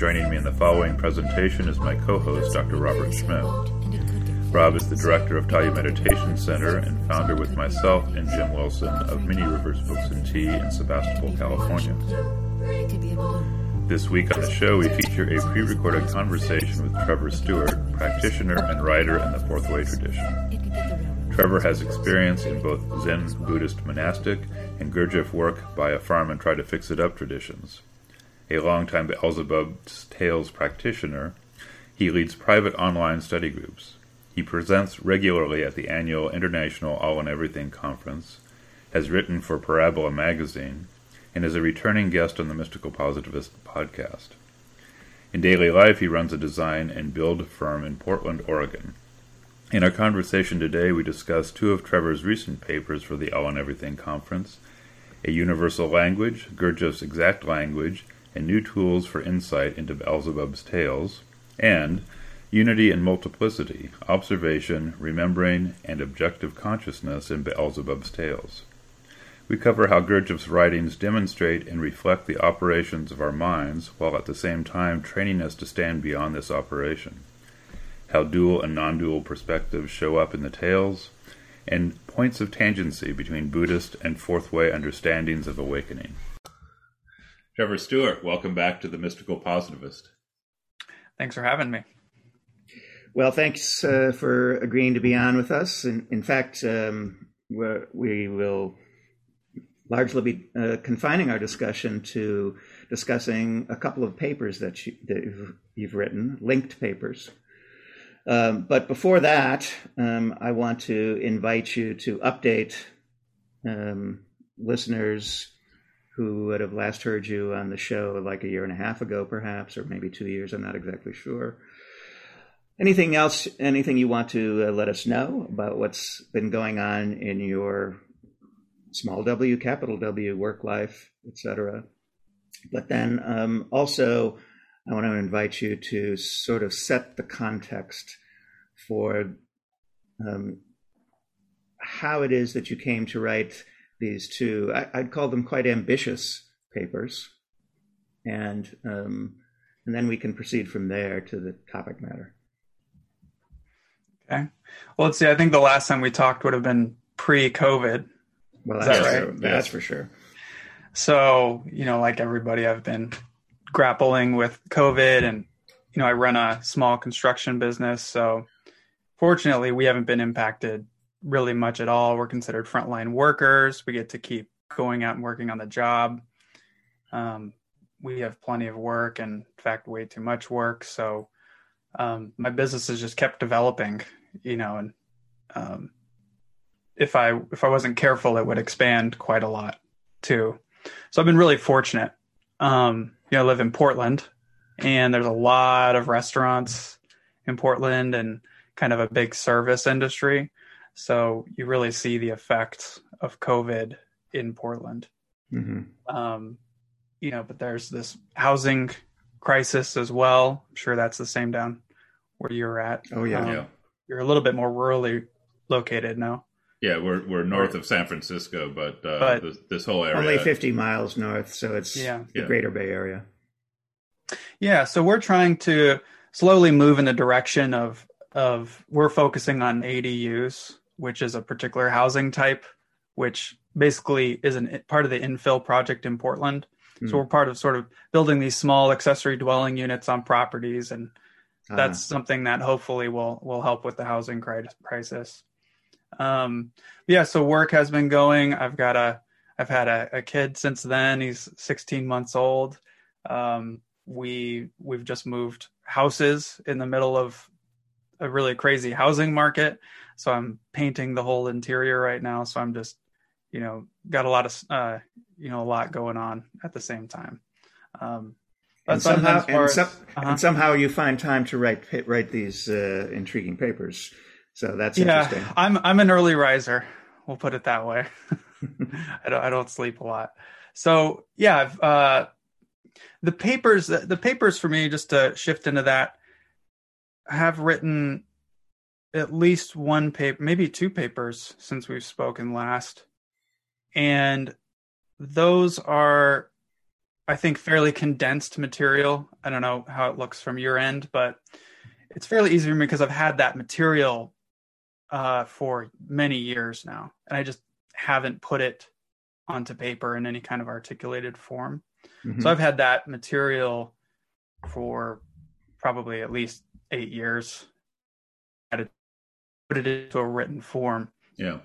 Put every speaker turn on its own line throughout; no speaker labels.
Joining me in the following presentation is my co host, Dr. Robert Schmidt. Rob is the director of Taya Meditation Center and founder with myself and Jim Wilson of Many Rivers Books and Tea in Sebastopol, California. This week on the show, we feature a pre recorded conversation with Trevor Stewart, practitioner and writer in the Fourth Way tradition. Trevor has experience in both Zen Buddhist monastic and Gurdjieff work buy a farm and try to fix it up traditions a longtime Beelzebub's Tales practitioner, he leads private online study groups. He presents regularly at the annual International All and Everything Conference, has written for Parabola magazine, and is a returning guest on the Mystical Positivist podcast. In daily life, he runs a design and build firm in Portland, Oregon. In our conversation today, we discuss two of Trevor's recent papers for the All and Everything Conference A Universal Language, Gurdjieff's Exact Language, and new tools for insight into Beelzebub's tales, and Unity and Multiplicity Observation, Remembering, and Objective Consciousness in Beelzebub's Tales. We cover how Gurdjieff's writings demonstrate and reflect the operations of our minds while at the same time training us to stand beyond this operation, how dual and non dual perspectives show up in the tales, and points of tangency between Buddhist and Fourth Way understandings of awakening. Trevor Stewart, welcome back to the Mystical Positivist.
Thanks for having me.
Well, thanks uh, for agreeing to be on with us. In, in fact, um, we will largely be uh, confining our discussion to discussing a couple of papers that, you, that you've, you've, written, linked papers. Um, but before that, um, I want to invite you to update um, listeners who would have last heard you on the show like a year and a half ago, perhaps, or maybe two years. I'm not exactly sure. Anything else? Anything you want to uh, let us know about what's been going on in your small W, capital W work life, etc. But then um, also, I want to invite you to sort of set the context for um, how it is that you came to write these two, I, would call them quite ambitious papers, and um, and then we can proceed from there to the topic matter.
Okay. Well, let's see. I think the last time we talked would have been pre-COVID.
Well, that's, that right? that's for sure.
So, you know, like everybody, I've been grappling with COVID, and you know, I run a small construction business. So, fortunately, we haven't been impacted really much at all. We're considered frontline workers. We get to keep going out and working on the job. Um, we have plenty of work, and in fact, way too much work. So um, my business has just kept developing, you know, and um, if I if I wasn't careful, it would expand quite a lot too. So I've been really fortunate. Um, you know, I live in Portland, and there's a lot of restaurants in Portland, and kind of a big service industry. So you really see the effects of COVID in Portland. Mm-hmm. Um, you know, but there's this housing crisis as well. I'm sure that's the same down where you're at.
Oh yeah,
um, yeah.
You're a little bit more rurally located now.
Yeah, we're we're north of San Francisco, but, uh, but this, this, whole area
only 50 miles north, so it's yeah. the Greater Bay Area.
Yeah, so we're trying to slowly move in the direction of of we're focusing on ADUs which is a particular housing type, which basically is an part of the infill project in Portland. Mm. So hmm. we're part of sort of building these small accessory dwelling units on properties, and uh that's something that hopefully will will help with the housing crisis. Um, yeah, so work has been going. I've got a I've had a, a kid since then. He's 16 months old. Um, we we've just moved houses in the middle of a really crazy housing market. So I'm painting the whole interior right now. So I'm just, you know, got a lot of, uh, you know, a lot going on at the same time. Um,
and somehow, and, some, uh-huh. and, somehow you find time to write write these uh, intriguing papers. So that's
yeah,
interesting.
I'm I'm an early riser. We'll put it that way. I don't I don't sleep a lot. So yeah, uh, the papers the papers for me just to shift into that have written at least one paper, maybe two papers since we've spoken last, and those are I think fairly condensed material. I don't know how it looks from your end, but it's fairly easy for me because I've had that material uh, for many years now, and I just haven't put it onto paper in any kind of articulated form. Mm-hmm. So I've had that material for probably at least eight years. Had to put it into a written form.
Yeah.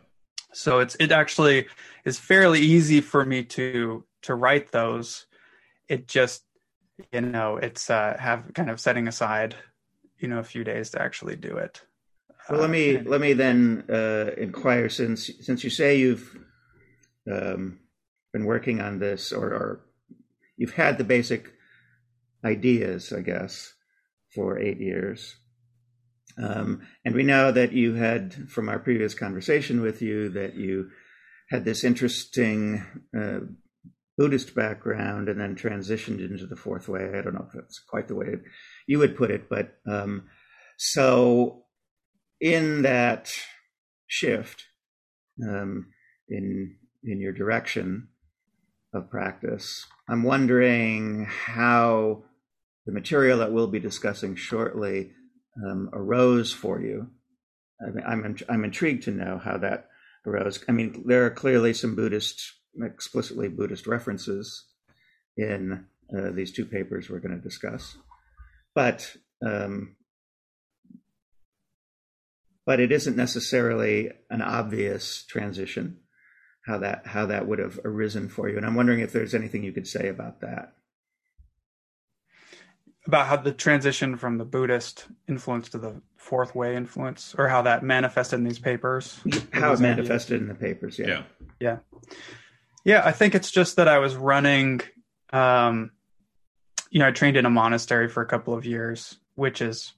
So it's it actually is fairly easy for me to to write those it just you know it's uh have kind of setting aside you know a few days to actually do it
well let me uh, let me then uh inquire since since you say you've um been working on this or, or you've had the basic ideas i guess for eight years um, and we know that you had from our previous conversation with you that you had this interesting uh, Buddhist background and then transitioned into the fourth way. I don't know if that's quite the way you would put it, but um, so in that shift um, in in your direction of practice, I'm wondering how the material that we'll be discussing shortly um, arose for you. I mean, I'm I'm intrigued to know how that arose. I mean, there are clearly some Buddhist explicitly Buddhist references in uh, these two papers we're going to discuss, but um, but it isn't necessarily an obvious transition how that how that would have arisen for you, and I'm wondering if there's anything you could say about that.
About how the transition from the Buddhist influence to the fourth way influence, or how that manifested in these papers.
How it manifested in the papers, yeah.
Yeah. yeah. Yeah, I think it's just that I was running. Um, you know, I trained in a monastery for a couple of years, which is,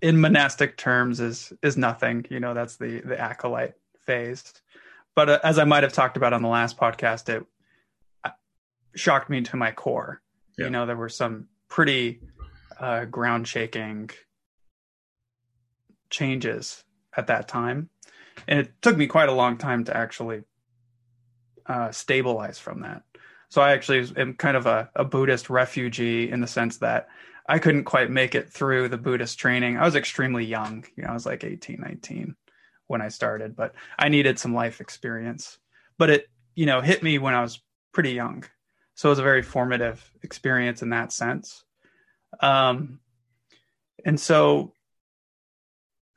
in monastic terms, is is nothing. You know, that's the the acolyte phase. But uh, as I might have talked about on the last podcast, it uh, shocked me to my core. Yeah. You know, there were some pretty uh, ground shaking changes at that time, and it took me quite a long time to actually uh, stabilize from that. So I actually am kind of a, a Buddhist refugee in the sense that I couldn't quite make it through the Buddhist training. I was extremely young. You know, I was like 18, 19 when I started, but I needed some life experience. But it, you know, hit me when I was pretty young. So it was a very formative experience in that sense. Um, and so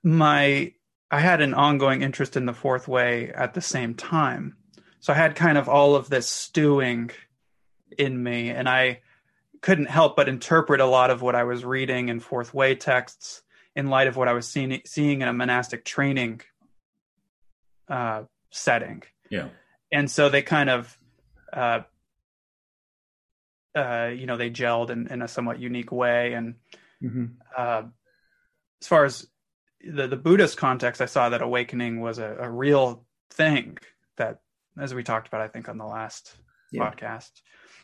my I had an ongoing interest in the fourth way at the same time. So I had kind of all of this stewing in me, and I couldn't help but interpret a lot of what I was reading in fourth way texts in light of what I was seeing seeing in a monastic training uh, setting.
Yeah,
and so they kind of, uh, uh, you know, they gelled in, in a somewhat unique way. And mm-hmm. uh, as far as the the Buddhist context, I saw that awakening was a, a real thing that as we talked about, I think, on the last yeah. podcast.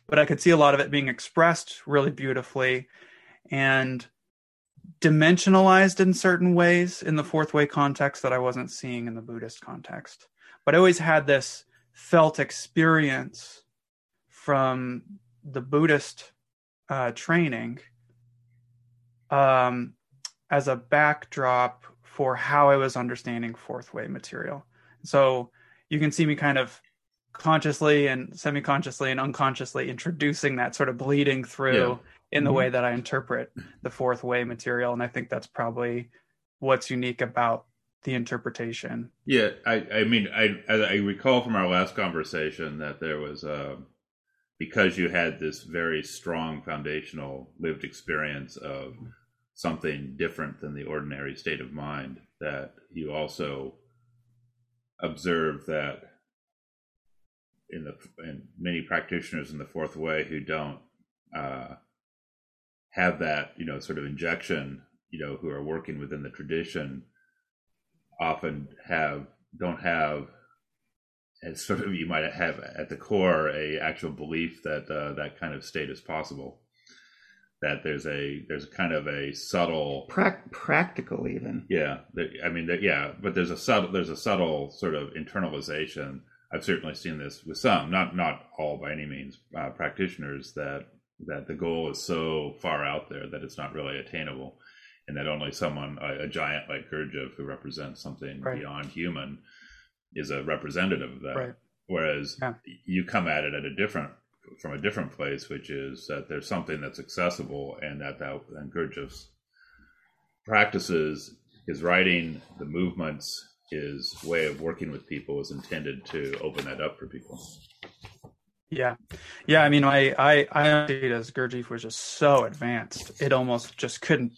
But I could see a lot of it being expressed really beautifully and dimensionalized in certain ways in the fourth way context that I wasn't seeing in the Buddhist context. But I always had this felt experience from the Buddhist uh, training um, as a backdrop for how I was understanding fourth way material. So you can see me kind of consciously and semi-consciously and unconsciously introducing that sort of bleeding through yeah. in the mm-hmm. way that I interpret the fourth way material and I think that's probably what's unique about the interpretation.
Yeah, I I mean I I recall from our last conversation that there was uh, because you had this very strong foundational lived experience of something different than the ordinary state of mind that you also observe that in the in many practitioners in the fourth way who don't uh, have that you know sort of injection you know who are working within the tradition often have don't have as sort of you might have at the core a actual belief that uh, that kind of state is possible. That there's a there's a kind of a subtle
pra- practical even.
Yeah i mean that yeah but there's a subtle there's a subtle sort of internalization. I've certainly seen this with some not not all by any means uh, practitioners that that the goal is so far out there that it's not really attainable. And that only someone a, a giant like gurdjieff who represents something right. beyond human is a representative of that
right.
whereas yeah. you come at it at a different from a different place, which is that there's something that's accessible and that that and Gurdjieff's practices, his writing, the movements, his way of working with people is intended to open that up for people.
Yeah, yeah. I mean, I I I see it as Gurdjieff was just so advanced, it almost just couldn't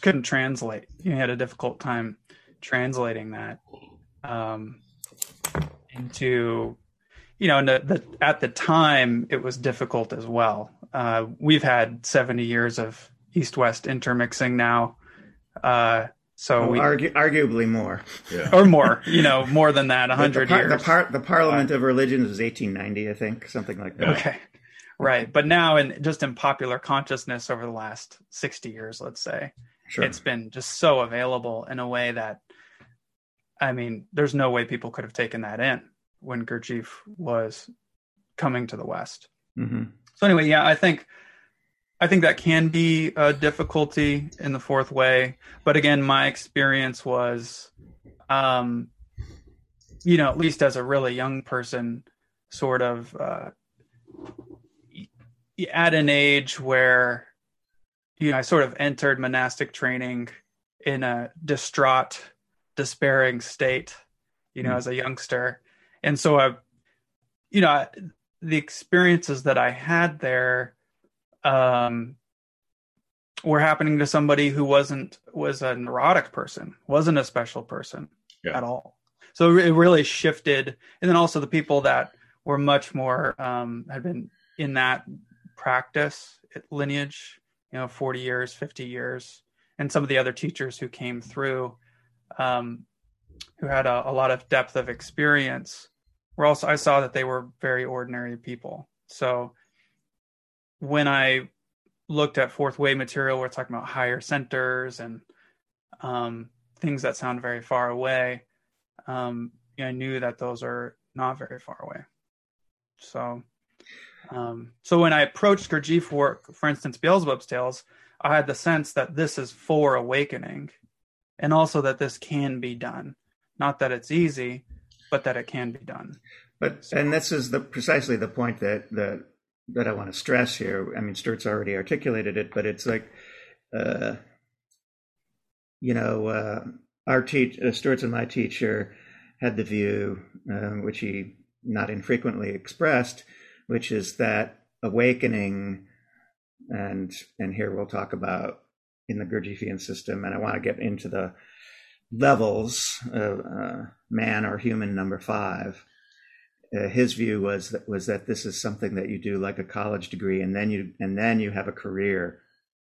couldn't translate. He had a difficult time translating that um, into you know, the, the, at the time it was difficult as well. Uh, we've had 70 years of East-West intermixing now. Uh, so
well,
we,
argu- arguably more,
yeah. or more, you know, more than that, hundred
years. The, par- the Parliament uh, of Religions was 1890, I think, something like that.
Okay, right. But now, in just in popular consciousness over the last 60 years, let's say, sure. it's been just so available in a way that, I mean, there's no way people could have taken that in when Gurdjieff was coming to the West.
Mm-hmm.
So anyway, yeah, I think I think that can be a difficulty in the fourth way. But again, my experience was, um, you know, at least as a really young person, sort of uh, at an age where, you know, I sort of entered monastic training in a distraught, despairing state, you know, mm-hmm. as a youngster and so I, you know, the experiences that I had there, um, were happening to somebody who wasn't was a neurotic person, wasn't a special person yeah. at all. So it really shifted, and then also the people that were much more um, had been in that practice lineage, you know, forty years, fifty years, and some of the other teachers who came through, um, who had a, a lot of depth of experience were also I saw that they were very ordinary people. So when I looked at fourth way material, we're talking about higher centers and um, things that sound very far away. Um, I knew that those are not very far away. So, um, so when I approached Gurdjieff work, for instance, Beelzebub's Tales, I had the sense that this is for awakening, and also that this can be done. Not that it's easy, but that it can be done.
But so. and this is the precisely the point that that that I want to stress here. I mean, Stuart's already articulated it, but it's like, uh, you know, uh, our teach uh, Stuart's and my teacher had the view, uh, which he not infrequently expressed, which is that awakening, and and here we'll talk about in the Gurdjieffian system, and I want to get into the levels of uh, man or human number five. Uh, his view was that was that this is something that you do like a college degree, and then you and then you have a career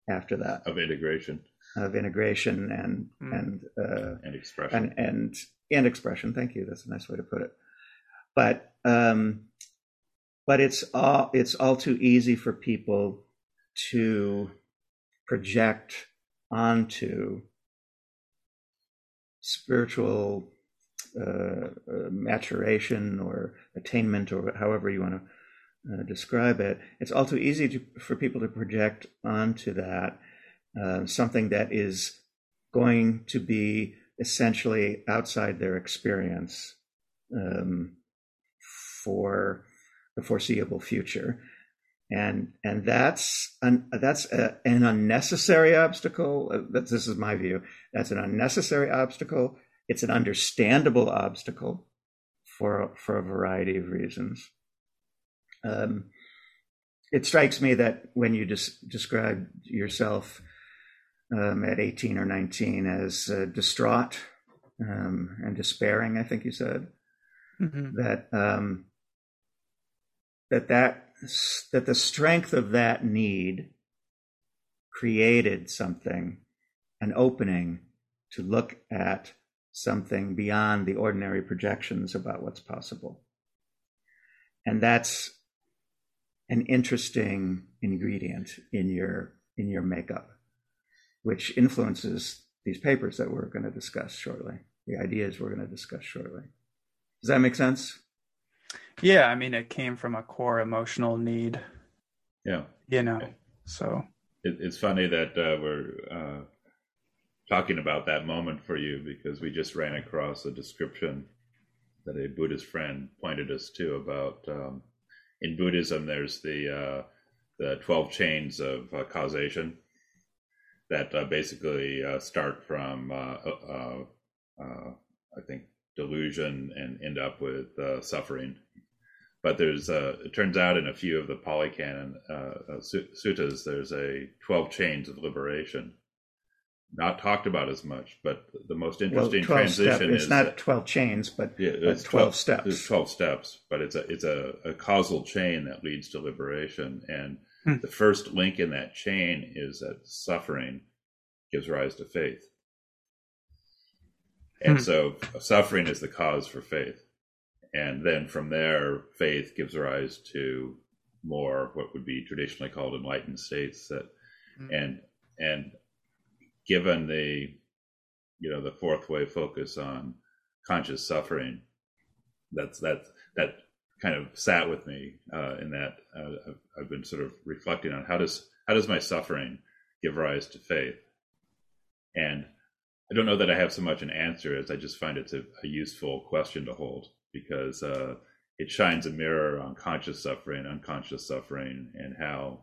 after that
of integration
of integration and
mm.
and uh,
and expression
and, and and expression. Thank you. That's a nice way to put it. But um, but it's all it's all too easy for people to project onto spiritual uh, uh, maturation or attainment, or however you want to uh, describe it, it's all too easy to, for people to project onto that uh, something that is going to be essentially outside their experience um, for the foreseeable future and and that's an that's a, an unnecessary obstacle. Uh, this is my view. That's an unnecessary obstacle. It's an understandable obstacle for for a variety of reasons. Um, it strikes me that when you just describe yourself um, at 18 or 19 as uh, distraught um, and despairing, I think you said mm-hmm. that um, that that that the strength of that need created something, an opening to look at something beyond the ordinary projections about what's possible. And that's an interesting ingredient in your in your makeup, which influences these papers that we're going to discuss shortly, the ideas we're going to discuss shortly. Does that make sense?
Yeah, I mean, it came from a core emotional need.
Yeah.
You know, so.
It, it's funny that uh, we're uh, talking about that moment for you because we just ran across a description that a Buddhist friend pointed us to about um, in Buddhism, there's the uh, the twelve chains of uh, causation that uh, basically uh, start from uh, uh, I think delusion and end up with suffering. But there's it turns out in a few of the Pali Canon suttas, there's a twelve chains of liberation not talked about as much, but the most interesting well, transition step,
it's
is
not 12 chains, but yeah, it's 12, 12 steps.
It's 12 steps, but it's a it's a, a causal chain that leads to liberation. And hmm. the first link in that chain is that suffering gives rise to faith. And hmm. so suffering is the cause for faith. And then from there, faith gives rise to more what would be traditionally called enlightened states that hmm. and and given the you know the fourth way focus on conscious suffering that's that that kind of sat with me uh, in that uh, I've been sort of reflecting on how does how does my suffering give rise to faith and I don't know that I have so much an answer as I just find it's a, a useful question to hold because uh, it shines a mirror on conscious suffering, unconscious suffering, and how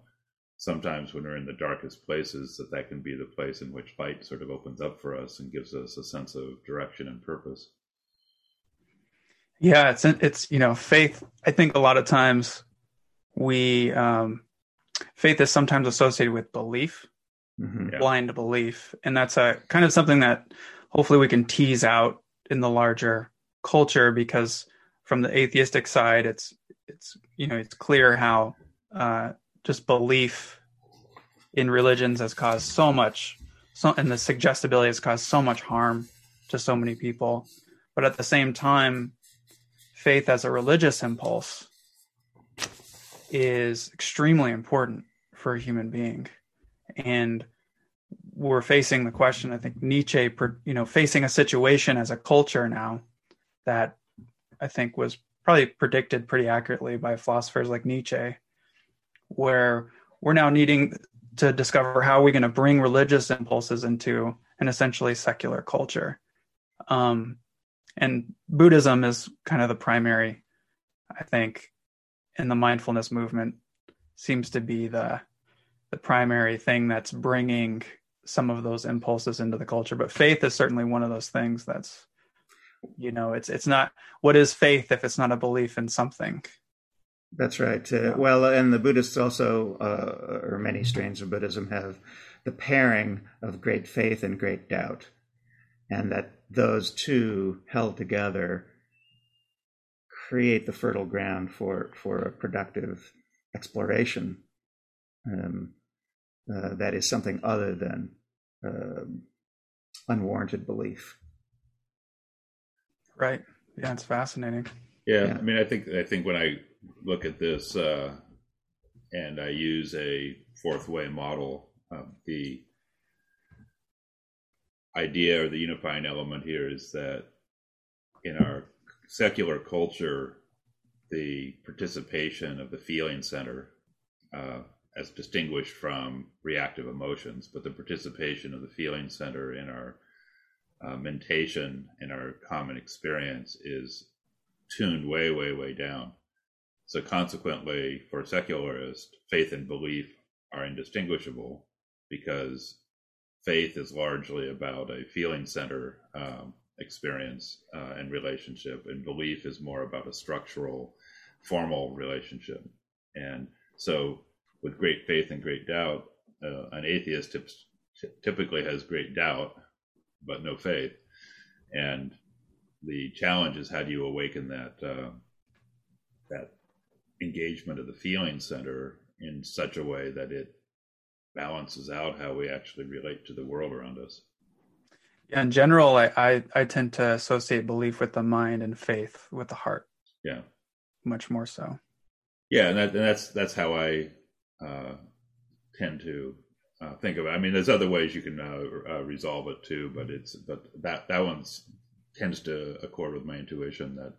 sometimes when we're in the darkest places that that can be the place in which light sort of opens up for us and gives us a sense of direction and purpose
yeah it's it's you know faith i think a lot of times we um faith is sometimes associated with belief mm-hmm. yeah. blind belief and that's a kind of something that hopefully we can tease out in the larger culture because from the atheistic side it's it's you know it's clear how uh just belief in religions has caused so much so and the suggestibility has caused so much harm to so many people. But at the same time faith as a religious impulse is extremely important for a human being. And we're facing the question i think nietzsche you know facing a situation as a culture now that i think was probably predicted pretty accurately by philosophers like nietzsche where we're now needing to discover how we're we going to bring religious impulses into an essentially secular culture. Um, and Buddhism is kind of the primary, I think, in the mindfulness movement seems to be the the primary thing that's bringing some of those impulses into the culture. But faith is certainly one of those things that's, you know, it's it's not what is faith if it's not a belief in something.
That's right. Uh, well, and the Buddhists also, uh, or many strains of Buddhism, have the pairing of great faith and great doubt, and that those two held together create the fertile ground for for a productive exploration um, uh, that is something other than um, unwarranted belief.
Right. Yeah, it's fascinating.
Yeah, yeah, I mean, I think I think when I look at this uh, and I use a fourth way model, uh, the idea or the unifying element here is that in our secular culture, the participation of the feeling center, uh, as distinguished from reactive emotions, but the participation of the feeling center in our uh, mentation in our common experience is tuned way, way, way down. So consequently, for secularists, faith and belief are indistinguishable because faith is largely about a feeling center um, experience uh, and relationship, and belief is more about a structural, formal relationship. And so, with great faith and great doubt, uh, an atheist typically has great doubt, but no faith. And the challenge is how do you awaken that uh, that engagement of the feeling center in such a way that it balances out how we actually relate to the world around us.
Yeah, in general, I, I, I tend to associate belief with the mind and faith with the heart.
Yeah,
much more so.
Yeah, and, that, and that's that's how I uh, tend to uh, think of it. I mean, there's other ways you can uh, uh resolve it too, but it's but that that one tends to accord with my intuition that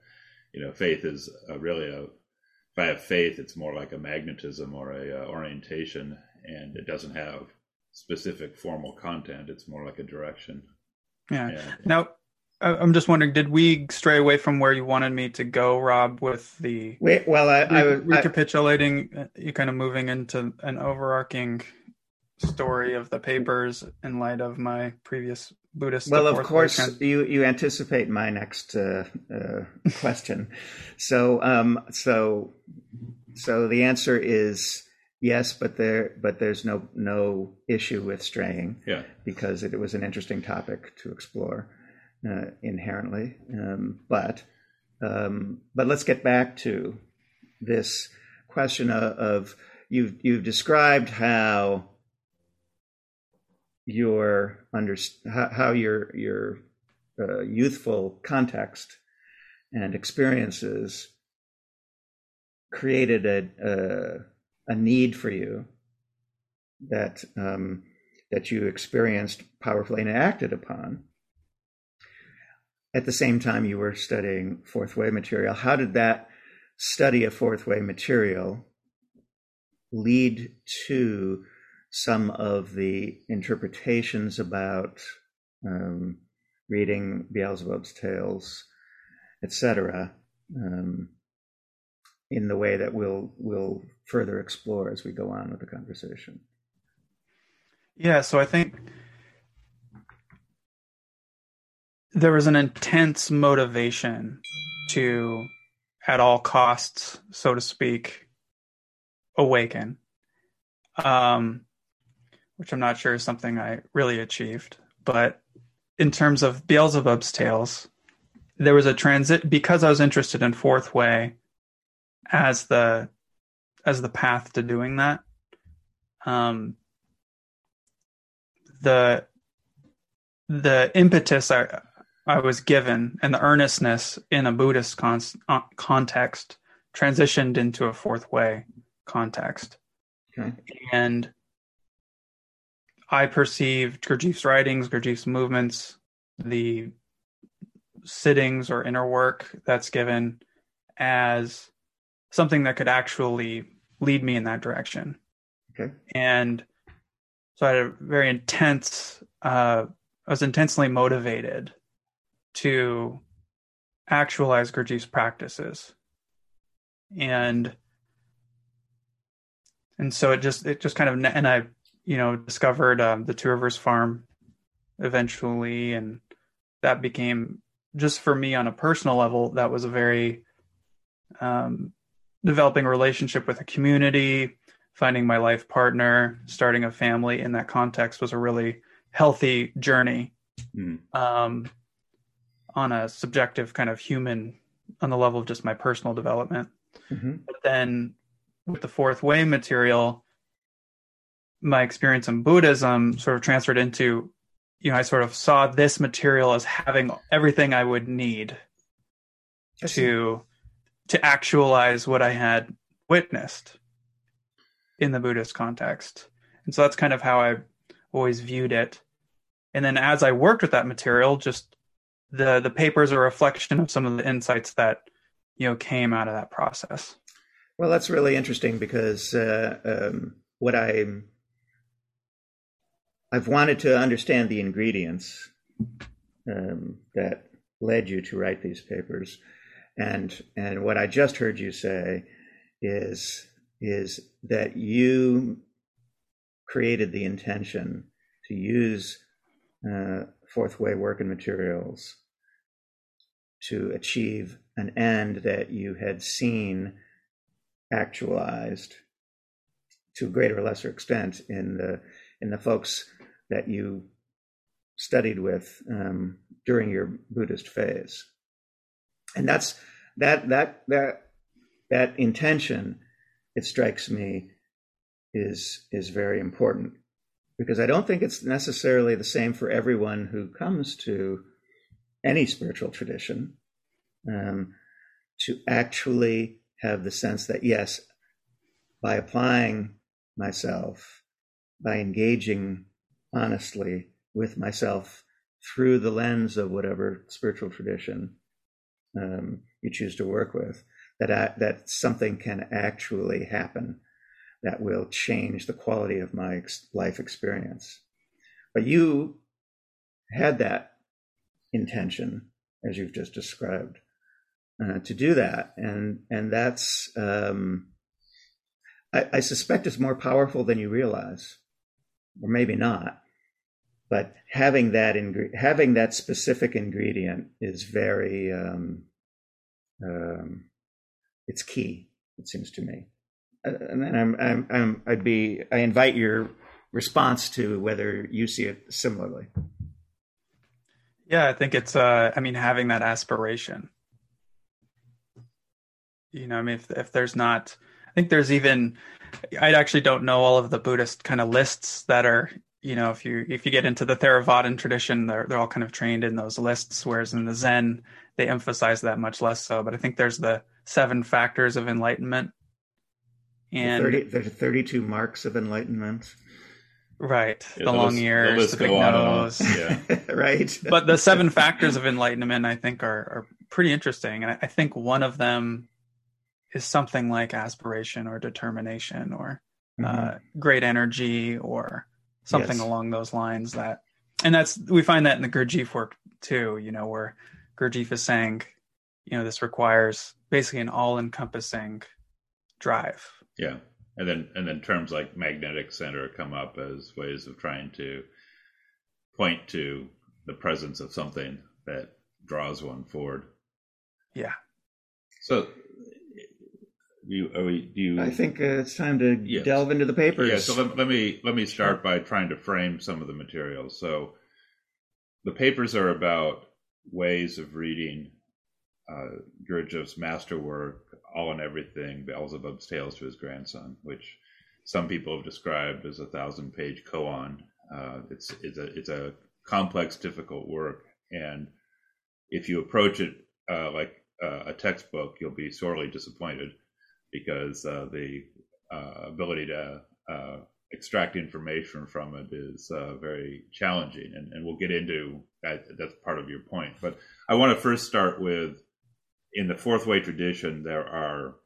you know faith is really a if I have faith, it's more like a magnetism or a uh, orientation, and it doesn't have specific formal content. It's more like a direction.
Yeah. And, now, I'm just wondering, did we stray away from where you wanted me to go, Rob, with the
Wait, well, I, re- I,
recapitulating, I, uh, you kind of moving into an overarching story of the papers in light of my previous Buddhist.
Well, of course, you you anticipate my next uh, uh, question. so, um, so, so the answer is yes, but there, but there's no no issue with straying.
Yeah,
because it, it was an interesting topic to explore uh, inherently. Um, but um, but let's get back to this question of, of you've you've described how your under how, your your uh, youthful context and experiences created a, a, a need for you that um, that you experienced powerfully and acted upon. At the same time, you were studying fourth way material. How did that study of fourth way material lead to some of the interpretations about um, reading Beelzebub's tales, etc., um, in the way that we'll we'll further explore as we go on with the conversation.
Yeah, so I think there was an intense motivation to, at all costs, so to speak, awaken. Um, which I'm not sure is something I really achieved. But in terms of Beelzebub's tales, there was a transit because I was interested in fourth way as the as the path to doing that. Um, the the impetus I I was given and the earnestness in a Buddhist con- uh, context transitioned into a fourth way context.
Okay.
And I perceived Gurdjieff's writings, Gurdjieff's movements, the sittings or inner work that's given as something that could actually lead me in that direction.
Okay.
And so I had a very intense, uh, I was intensely motivated to actualize Gurdjieff's practices. And and so it just it just kind of and I you know, discovered um, the Two Rivers Farm eventually, and that became just for me on a personal level. That was a very um, developing relationship with a community, finding my life partner, starting a family in that context was a really healthy journey. Mm. Um, on a subjective kind of human on the level of just my personal development. Mm-hmm. But then with the fourth way material, my experience in Buddhism sort of transferred into, you know, I sort of saw this material as having everything I would need to to actualize what I had witnessed in the Buddhist context. And so that's kind of how I always viewed it. And then as I worked with that material, just the the papers are a reflection of some of the insights that you know came out of that process.
Well, that's really interesting because uh, um, what I'm I've wanted to understand the ingredients um, that led you to write these papers, and and what I just heard you say is is that you created the intention to use uh, fourth way work and materials to achieve an end that you had seen actualized to a greater or lesser extent in the in the folks that you studied with um, during your Buddhist phase. And that's that that that that intention, it strikes me, is is very important because I don't think it's necessarily the same for everyone who comes to any spiritual tradition. Um, to actually have the sense that yes, by applying myself, by engaging honestly with myself through the lens of whatever spiritual tradition um, you choose to work with, that I, that something can actually happen that will change the quality of my ex- life experience. But you had that intention, as you've just described, uh, to do that, and and that's um, I, I suspect it's more powerful than you realize, or maybe not. But having that having that specific ingredient is very um, um, it's key. It seems to me, uh, and I'm, I'm, I'm I'd be I invite your response to whether you see it similarly.
Yeah, I think it's uh I mean having that aspiration. You know, I mean if if there's not I think there's even I actually don't know all of the Buddhist kind of lists that are, you know, if you if you get into the Theravadan tradition, they're they're all kind of trained in those lists, whereas in the Zen they emphasize that much less so. But I think there's the seven factors of enlightenment.
And the 30, there's 32 marks of enlightenment.
Right. Yeah, the, the, long list, ears, the, the big nose.
Yeah. right.
but the seven factors of enlightenment, I think, are, are pretty interesting. And I think one of them is something like aspiration or determination or mm-hmm. uh, great energy or something yes. along those lines that and that's we find that in the Gurdjieff work too, you know, where Gurdjieff is saying, you know, this requires basically an all encompassing drive.
Yeah and then and then terms like magnetic center come up as ways of trying to point to the presence of something that draws one forward.
Yeah.
So, you are we, do you?
I think uh, it's time to yes. delve into the papers.
Yeah. So let, let me let me start by trying to frame some of the materials. So, the papers are about ways of reading uh, Gurdjieff's masterwork all and everything Beelzebub's Tales to his grandson, which some people have described as a thousand page koan. Uh, it's it's a it's a complex, difficult work, and if you approach it uh, like uh, a textbook, you'll be sorely disappointed because uh, the uh, ability to uh, extract information from it is very challenging, and, and we'll get into that. That's part of your point, but I want to first start with in the fourth way tradition, there are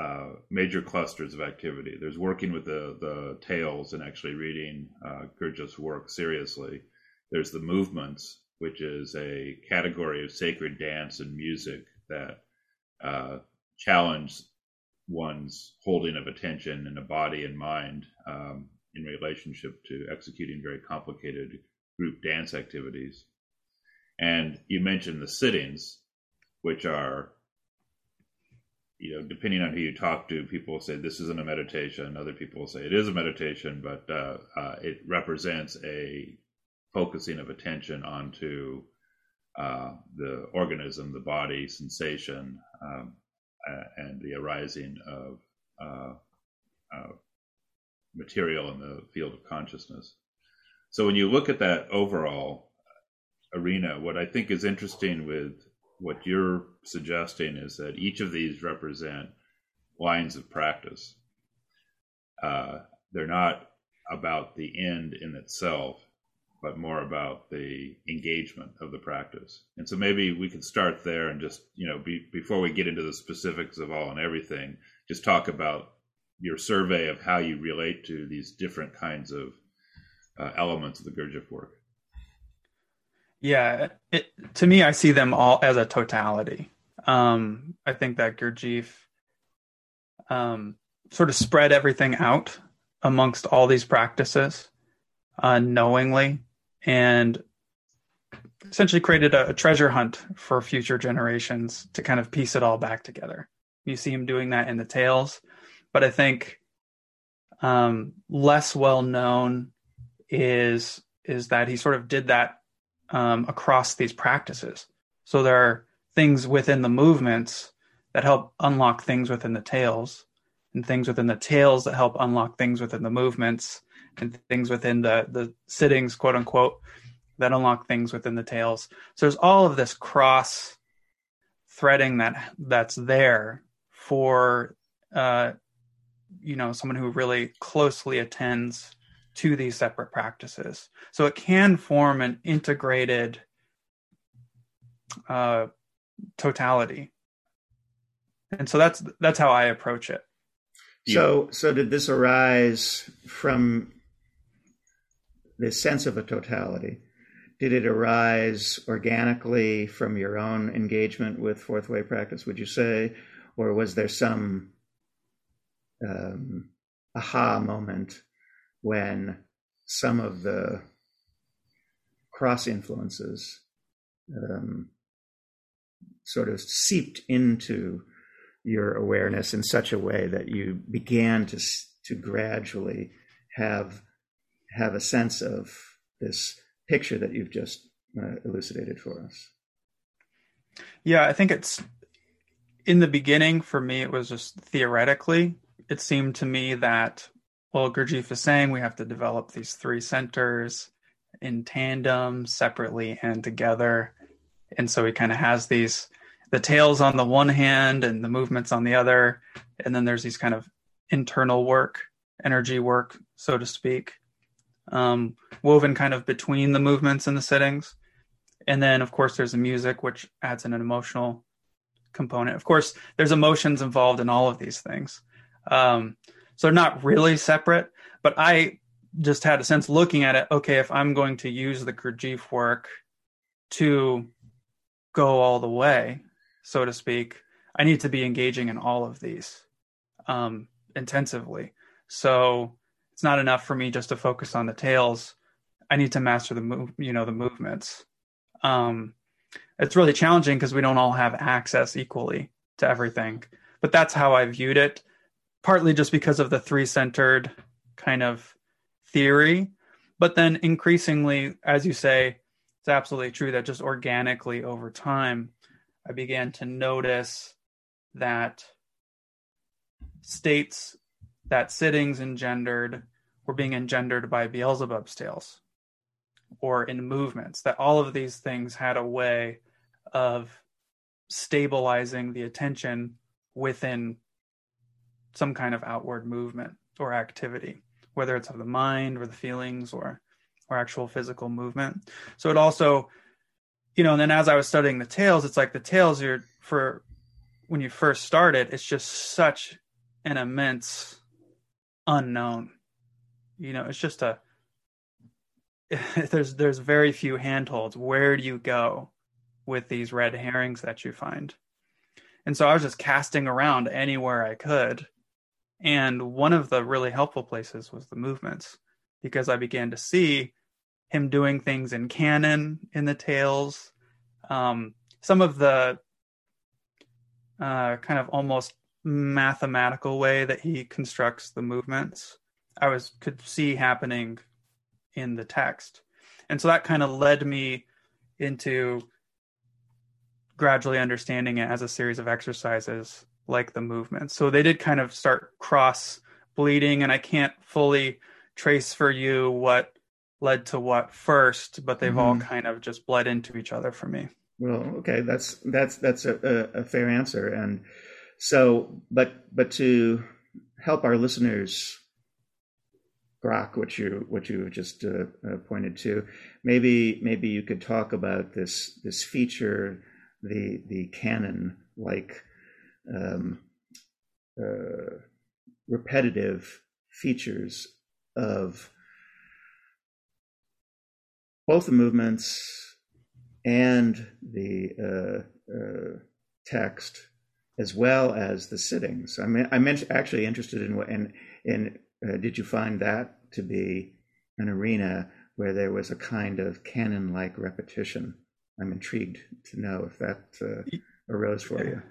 uh, major clusters of activity. There's working with the the tales and actually reading uh, Gurdjieff's work seriously. There's the movements, which is a category of sacred dance and music that uh, challenge one's holding of attention in a body and mind um, in relationship to executing very complicated group dance activities. And you mentioned the sittings, which are you know, depending on who you talk to, people say this isn't a meditation. Other people say it is a meditation, but uh, uh, it represents a focusing of attention onto uh, the organism, the body, sensation, um, and the arising of uh, uh, material in the field of consciousness. So when you look at that overall arena, what I think is interesting with what you're suggesting is that each of these represent lines of practice. Uh, they're not about the end in itself, but more about the engagement of the practice. And so maybe we could start there and just, you know, be, before we get into the specifics of all and everything, just talk about your survey of how you relate to these different kinds of uh, elements of the Gurdjieff work.
Yeah, it, to me, I see them all as a totality. Um, I think that Gurdjieff um, sort of spread everything out amongst all these practices uh, knowingly and essentially created a, a, treasure hunt for future generations to kind of piece it all back together. You see him doing that in the tales, but I think um, less well known is is that he sort of did that um, across these practices. So there are things within the movements that help unlock things within the tales, and things within the tales that help unlock things within the movements, and things within the the sittings, quote unquote, that unlock things within the tales. So there's all of this cross threading that that's there for uh, you know someone who really closely attends to these separate practices. So it can form an integrated uh, totality, and so that's that's how I approach it.
So, so did this arise from the sense of a totality? Did it arise organically from your own engagement with fourth way practice? Would you say, or was there some um, aha moment when some of the cross influences um, sort of seeped into your awareness in such a way that you began to to gradually have have a sense of this picture that you've just uh, elucidated for us.
Yeah, I think it's in the beginning for me it was just theoretically it seemed to me that well Gurdjieff is saying we have to develop these three centers in tandem separately and together. And so he kind of has these the tales on the one hand and the movements on the other. And then there's these kind of internal work energy work so to speak um, woven kind of between the movements and the sittings and then of course there's the music which adds in an emotional component. Of course there's emotions involved in all of these things. Um, so they're not really separate but i just had a sense looking at it okay if i'm going to use the Gurdjieff work to go all the way so to speak, I need to be engaging in all of these um, intensively. So it's not enough for me just to focus on the tales. I need to master the move, you know, the movements. Um, it's really challenging because we don't all have access equally to everything. But that's how I viewed it, partly just because of the three-centered kind of theory. But then increasingly, as you say, it's absolutely true that just organically over time, I began to notice that states that sittings engendered were being engendered by Beelzebub's tales or in movements, that all of these things had a way of stabilizing the attention within some kind of outward movement or activity, whether it's of the mind or the feelings or or actual physical movement. So it also you know, and then as I was studying the tales, it's like the tales are for when you first start it, it's just such an immense unknown. You know, it's just a there's there's very few handholds. Where do you go with these red herrings that you find? And so I was just casting around anywhere I could. And one of the really helpful places was the movements because I began to see him doing things in canon in the tales. Um, some of the uh, kind of almost mathematical way that he constructs the movements, I was could see happening in the text, and so that kind of led me into gradually understanding it as a series of exercises like the movements. So they did kind of start cross bleeding, and I can't fully trace for you what led to what first, but they've mm-hmm. all kind of just bled into each other for me.
Well, okay, that's that's that's a, a, a fair answer, and so, but but to help our listeners grok what you what you just uh, uh, pointed to, maybe maybe you could talk about this this feature, the the canon like um, uh, repetitive features of both the movements and the uh, uh, text, as well as the sittings. I mean, I'm actually interested in what in in uh, did you find that to be an arena where there was a kind of canon-like repetition? I'm intrigued to know if that uh, arose for you.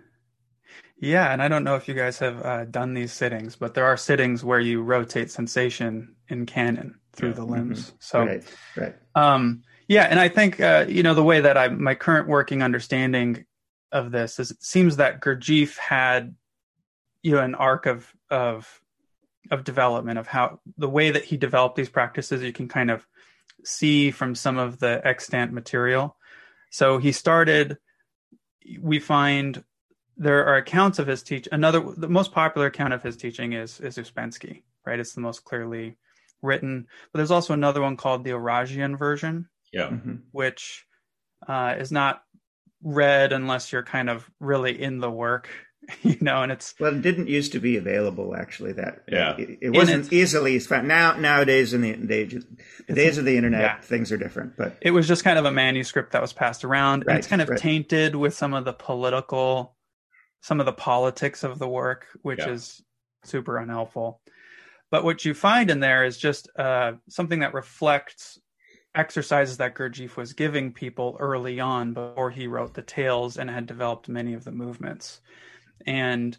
Yeah, and I don't know if you guys have uh, done these sittings, but there are sittings where you rotate sensation in canon through yeah. the limbs. Mm-hmm. So,
right, right.
Um, yeah, and I think uh, you know the way that I my current working understanding of this is it seems that Gurdjieff had you know an arc of of of development of how the way that he developed these practices you can kind of see from some of the extant material so he started we find there are accounts of his teach another the most popular account of his teaching is is Ouspensky, right? It's the most clearly written. But there's also another one called the Oragean version.
Yeah. Mm-hmm.
Which uh, is not read unless you're kind of really in the work, you know, and it's
well, it didn't used to be available actually. That
yeah,
it, it wasn't easily found. Now nowadays in the days the days of the internet, yeah. things are different. But
it was just kind of a manuscript that was passed around, right, and it's kind of right. tainted with some of the political some of the politics of the work, which yeah. is super unhelpful. But what you find in there is just uh, something that reflects exercises that Gurdjieff was giving people early on before he wrote the tales and had developed many of the movements. And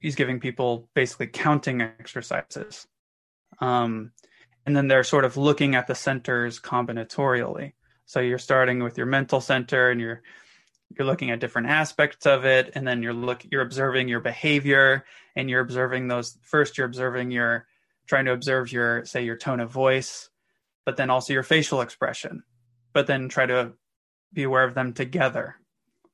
he's giving people basically counting exercises. Um, and then they're sort of looking at the centers combinatorially. So you're starting with your mental center and you're you're looking at different aspects of it and then you're look you're observing your behavior and you're observing those first you're observing your trying to observe your say your tone of voice but then also your facial expression but then try to be aware of them together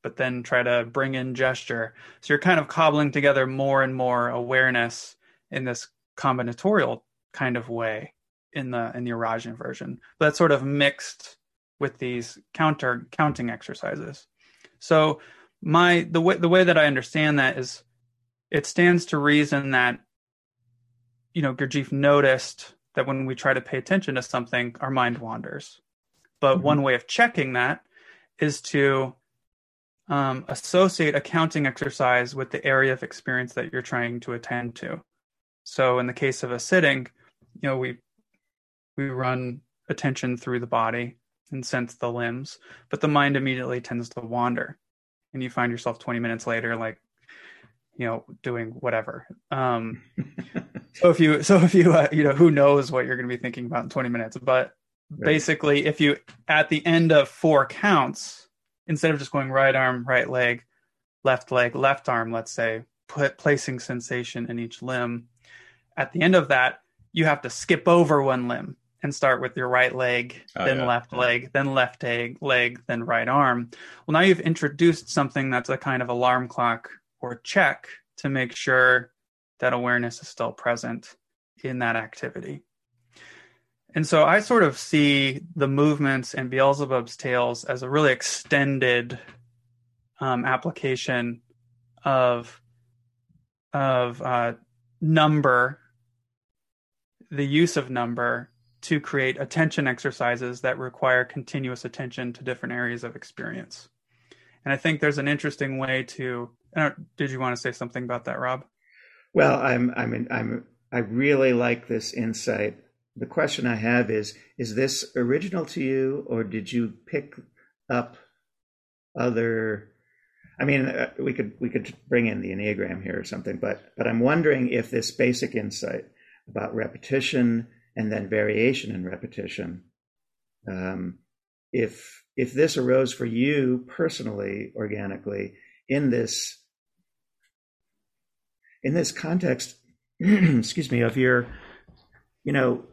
but then try to bring in gesture. So you're kind of cobbling together more and more awareness in this combinatorial kind of way in the in the Oragean version but that's sort of mixed with these counter counting exercises. So my the way the way that I understand that is it stands to reason that you know Gurdjieff noticed that when we try to pay attention to something, our mind wanders. But mm-hmm. one way of checking that is to um, associate a counting exercise with the area of experience that you're trying to attend to. So in the case of a sitting, you know, we we run attention through the body and sense the limbs, but the mind immediately tends to wander. And you find yourself 20 minutes later, like, you know, doing whatever. Um, so if you, so if you, uh, you know, who knows what you're going to be thinking about in 20 minutes, but basically, if you, at the end of four counts, instead of just going right arm, right leg, left leg, left arm, let's say, put placing sensation in each limb, at the end of that, you have to skip over one limb and start with your right leg, oh, then yeah. left leg, then left leg, leg, then right arm. Well, now you've introduced something that's a kind of alarm clock or check to make sure that awareness is still present in that activity. And so I sort of see the movements and Beelzebub's tales as a really extended um, application of of uh, number, the use of number to create attention exercises that require continuous attention to different areas of experience. And I think there's an interesting way to. Did you want to say something about that, Rob?
Well, I'm. I mean, I'm. I really like this insight. The question I have is: Is this original to you, or did you pick up other? I mean, uh, we could we could bring in the enneagram here or something, but but I'm wondering if this basic insight about repetition and then variation in repetition. Um, if if this arose for you personally, organically, in this in this context, excuse me, of your, you know,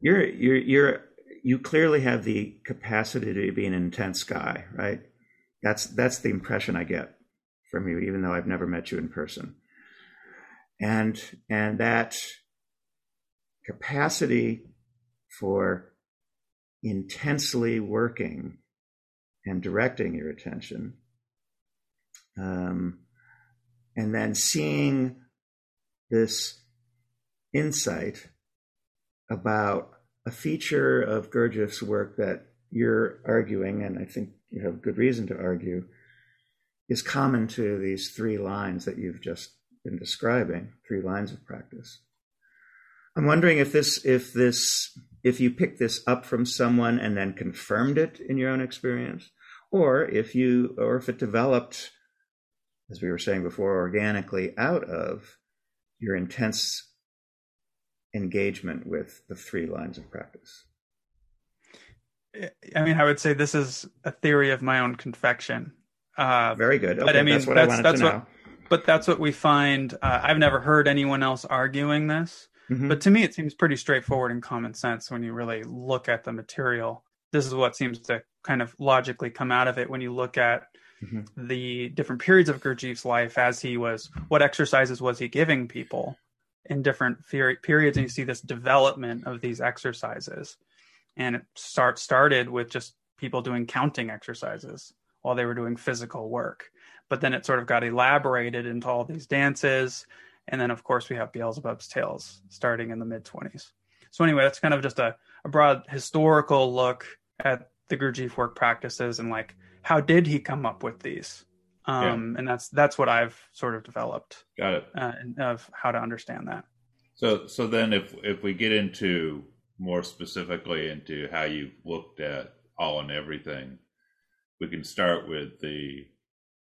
you're you're you're you clearly have the capacity to be an intense guy, right? That's that's the impression I get from you, even though I've never met you in person. And and that capacity for intensely working and directing your attention, um, and then seeing this insight about a feature of Gurdjieff's work that you're arguing, and I think you have good reason to argue, is common to these three lines that you've just been describing, three lines of practice. I'm wondering if this, if this, if you picked this up from someone and then confirmed it in your own experience, or if you, or if it developed, as we were saying before, organically out of your intense engagement with the three lines of practice.
I mean, I would say this is a theory of my own confection.
Uh, Very good. Okay, but I mean, that's what that's, I
that's what. But that's what we find. Uh, I've never heard anyone else arguing this, Mm-hmm. But to me, it seems pretty straightforward and common sense when you really look at the material. This is what seems to kind of logically come out of it when you look at mm-hmm. the different periods of Gurdjieff's life as he was, what exercises was he giving people in different periods, and you see this development of these exercises. And it start started with just people doing counting exercises while they were doing physical work. But then it sort of got elaborated into all these dances. And then, of course, we have Beelzebub's Tales starting in the mid 20s. So, anyway, that's kind of just a, a broad historical look at the Gurdjieff work practices and like how did he come up with these? Um, yeah. And that's that's what I've sort of developed.
Got it.
Uh, of how to understand that.
So so then if if we get into more specifically into how you've looked at all and everything, we can start with the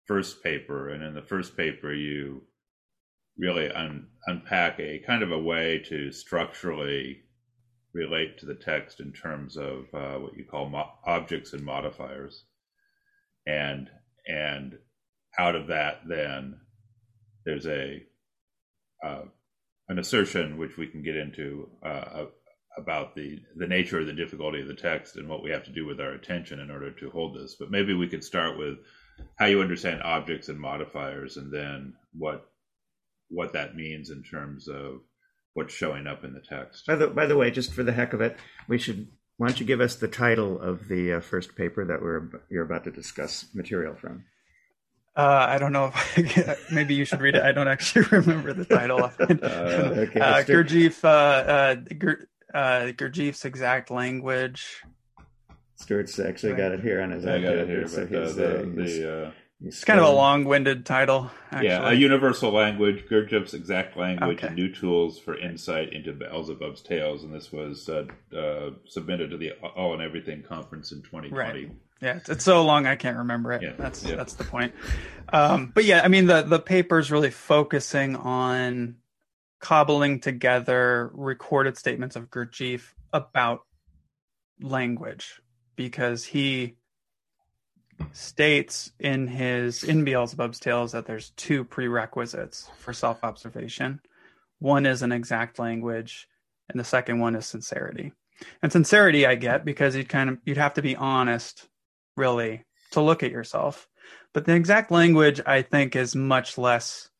first paper, and in the first paper you really un- unpack a kind of a way to structurally relate to the text in terms of uh, what you call mo- objects and modifiers and and out of that then there's a uh, an assertion which we can get into uh, about the the nature of the difficulty of the text and what we have to do with our attention in order to hold this. But maybe we could start with how you understand objects and modifiers and then what what that means in terms of what's showing up in the text.
By the by the way just for the heck of it we should why don't you give us the title of the uh, first paper that we're you're about to discuss material from?
Uh, I don't know if maybe you should read it. I don't actually remember the title. uh, okay, uh, Gurdjieff, uh, uh, Gur, uh, Gurdjieff's exact language.
Stuart's actually got it here on his. I got it here. So
the, the, the
it's kind of a long-winded title. Actually.
Yeah, a universal language, Gurdjieff's exact language, okay. and new tools for insight into Beelzebub's tales, and this was uh, uh, submitted to the All and Everything conference in 2020. Right.
Yeah, it's, it's, so long I can't remember it. Yeah. That's yeah. that's the point. Um, but yeah, I mean the the paper's really focusing on cobbling together recorded statements of Gurdjieff about language because he states in his in Beelzebub's tales that there's two prerequisites for self-observation. One is an exact language, and the second one is sincerity. And sincerity I get because you'd kind of you'd have to be honest, really, to look at yourself. But the exact language I think is much less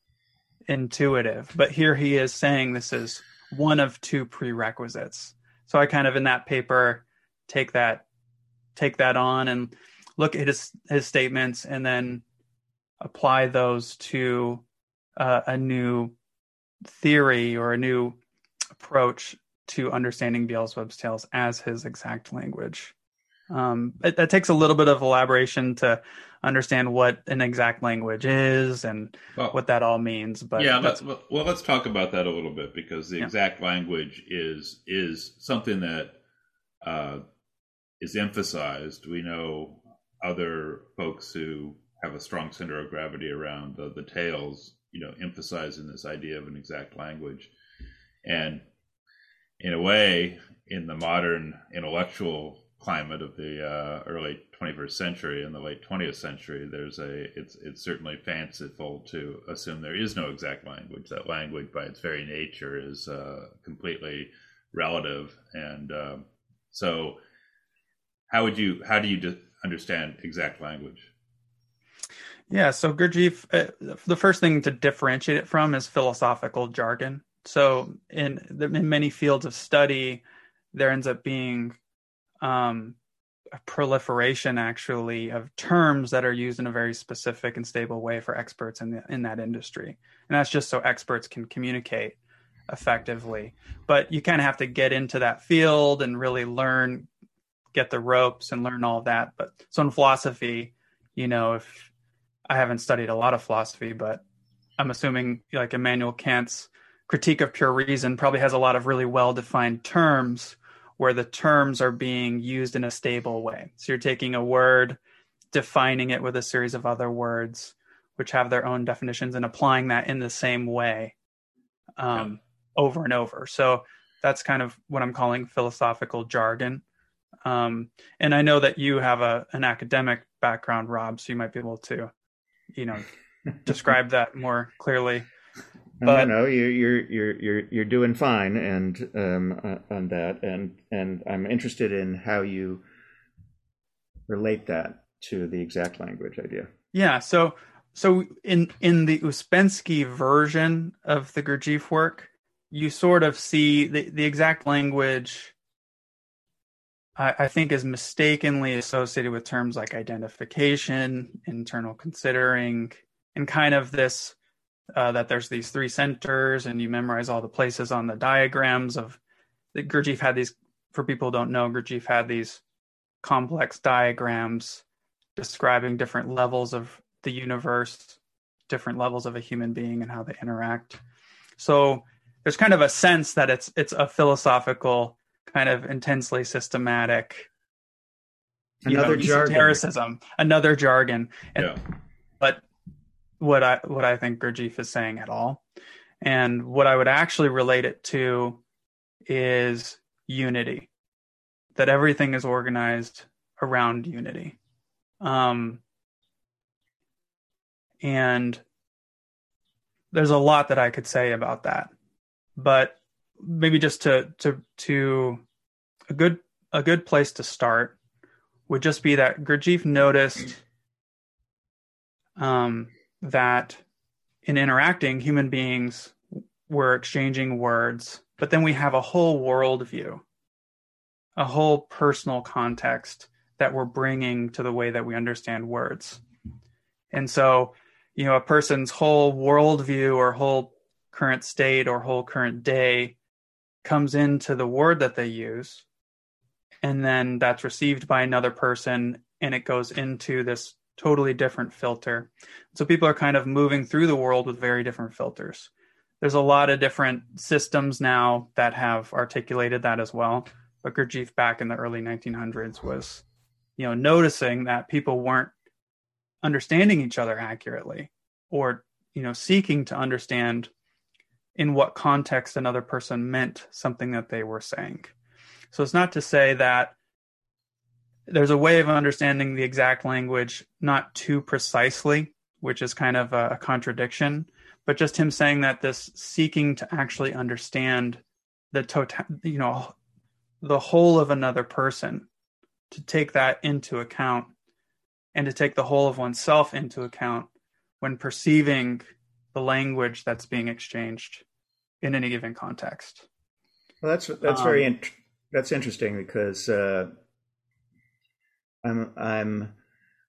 intuitive. But here he is saying this is one of two prerequisites. So I kind of in that paper take that take that on and look at his his statements and then apply those to uh, a new theory or a new approach to understanding Beelzebub's tales as his exact language. Um, it, that takes a little bit of elaboration to understand what an exact language is and well, what that all means. But
yeah, let's, well, let's talk about that a little bit because the yeah. exact language is is something that uh, is emphasized. We know other folks who have a strong center of gravity around the, the tales, you know, emphasizing this idea of an exact language. And in a way, in the modern intellectual climate of the uh, early 21st century and the late 20th century, there's a it's it's certainly fanciful to assume there is no exact language. That language, by its very nature, is uh, completely relative, and uh, so how would you how do you de- understand exact language?
Yeah, so Gurdjieff, uh, the first thing to differentiate it from is philosophical jargon. So in the, in many fields of study, there ends up being um, a proliferation actually of terms that are used in a very specific and stable way for experts in the, in that industry, and that's just so experts can communicate effectively. But you kind of have to get into that field and really learn get the ropes and learn all of that. But so in philosophy, you know, if I haven't studied a lot of philosophy, but I'm assuming like Immanuel Kant's critique of pure reason probably has a lot of really well defined terms where the terms are being used in a stable way. So you're taking a word, defining it with a series of other words, which have their own definitions, and applying that in the same way um, yeah. over and over. So that's kind of what I'm calling philosophical jargon. Um, and I know that you have a an academic background, Rob, so you might be able to, you know, describe that more clearly.
but, no, no, you're you're you're you're you're doing fine, and um, uh, on that, and and I'm interested in how you relate that to the exact language idea.
Yeah. So so in in the Ouspensky version of the Gurdjieff work, you sort of see the the exact language. I, I think is mistakenly associated with terms like identification, internal considering, and kind of this uh, that there's these three centers and you memorize all the places on the diagrams of the Gurdjieff had these for people who don't know Gurdjieff had these complex diagrams describing different levels of the universe, different levels of a human being and how they interact. So there's kind of a sense that it's it's a philosophical kind of intensely systematic
another know,
jargon another jargon and, yeah. but what I what I think Gurdjieff is saying at all. And what I would actually relate it to is unity. That everything is organized around unity. Um, and there's a lot that I could say about that. But maybe just to to to a good a good place to start would just be that Gurdjieff noticed um, that in interacting, human beings were exchanging words, but then we have a whole worldview, a whole personal context that we're bringing to the way that we understand words. And so, you know, a person's whole worldview or whole current state or whole current day comes into the word that they use. And then that's received by another person and it goes into this totally different filter. So people are kind of moving through the world with very different filters. There's a lot of different systems now that have articulated that as well. But Gurdjieff back in the early 1900s was, you know, noticing that people weren't understanding each other accurately or, you know, seeking to understand in what context another person meant something that they were saying. So it's not to say that there's a way of understanding the exact language not too precisely, which is kind of a, contradiction, but just him saying that this seeking to actually understand the total, you know, the whole of another person, to take that into account and to take the whole of oneself into account when perceiving the language that's being exchanged in any given context.
Well, that's that's um, very in- that's interesting because uh, I'm I'm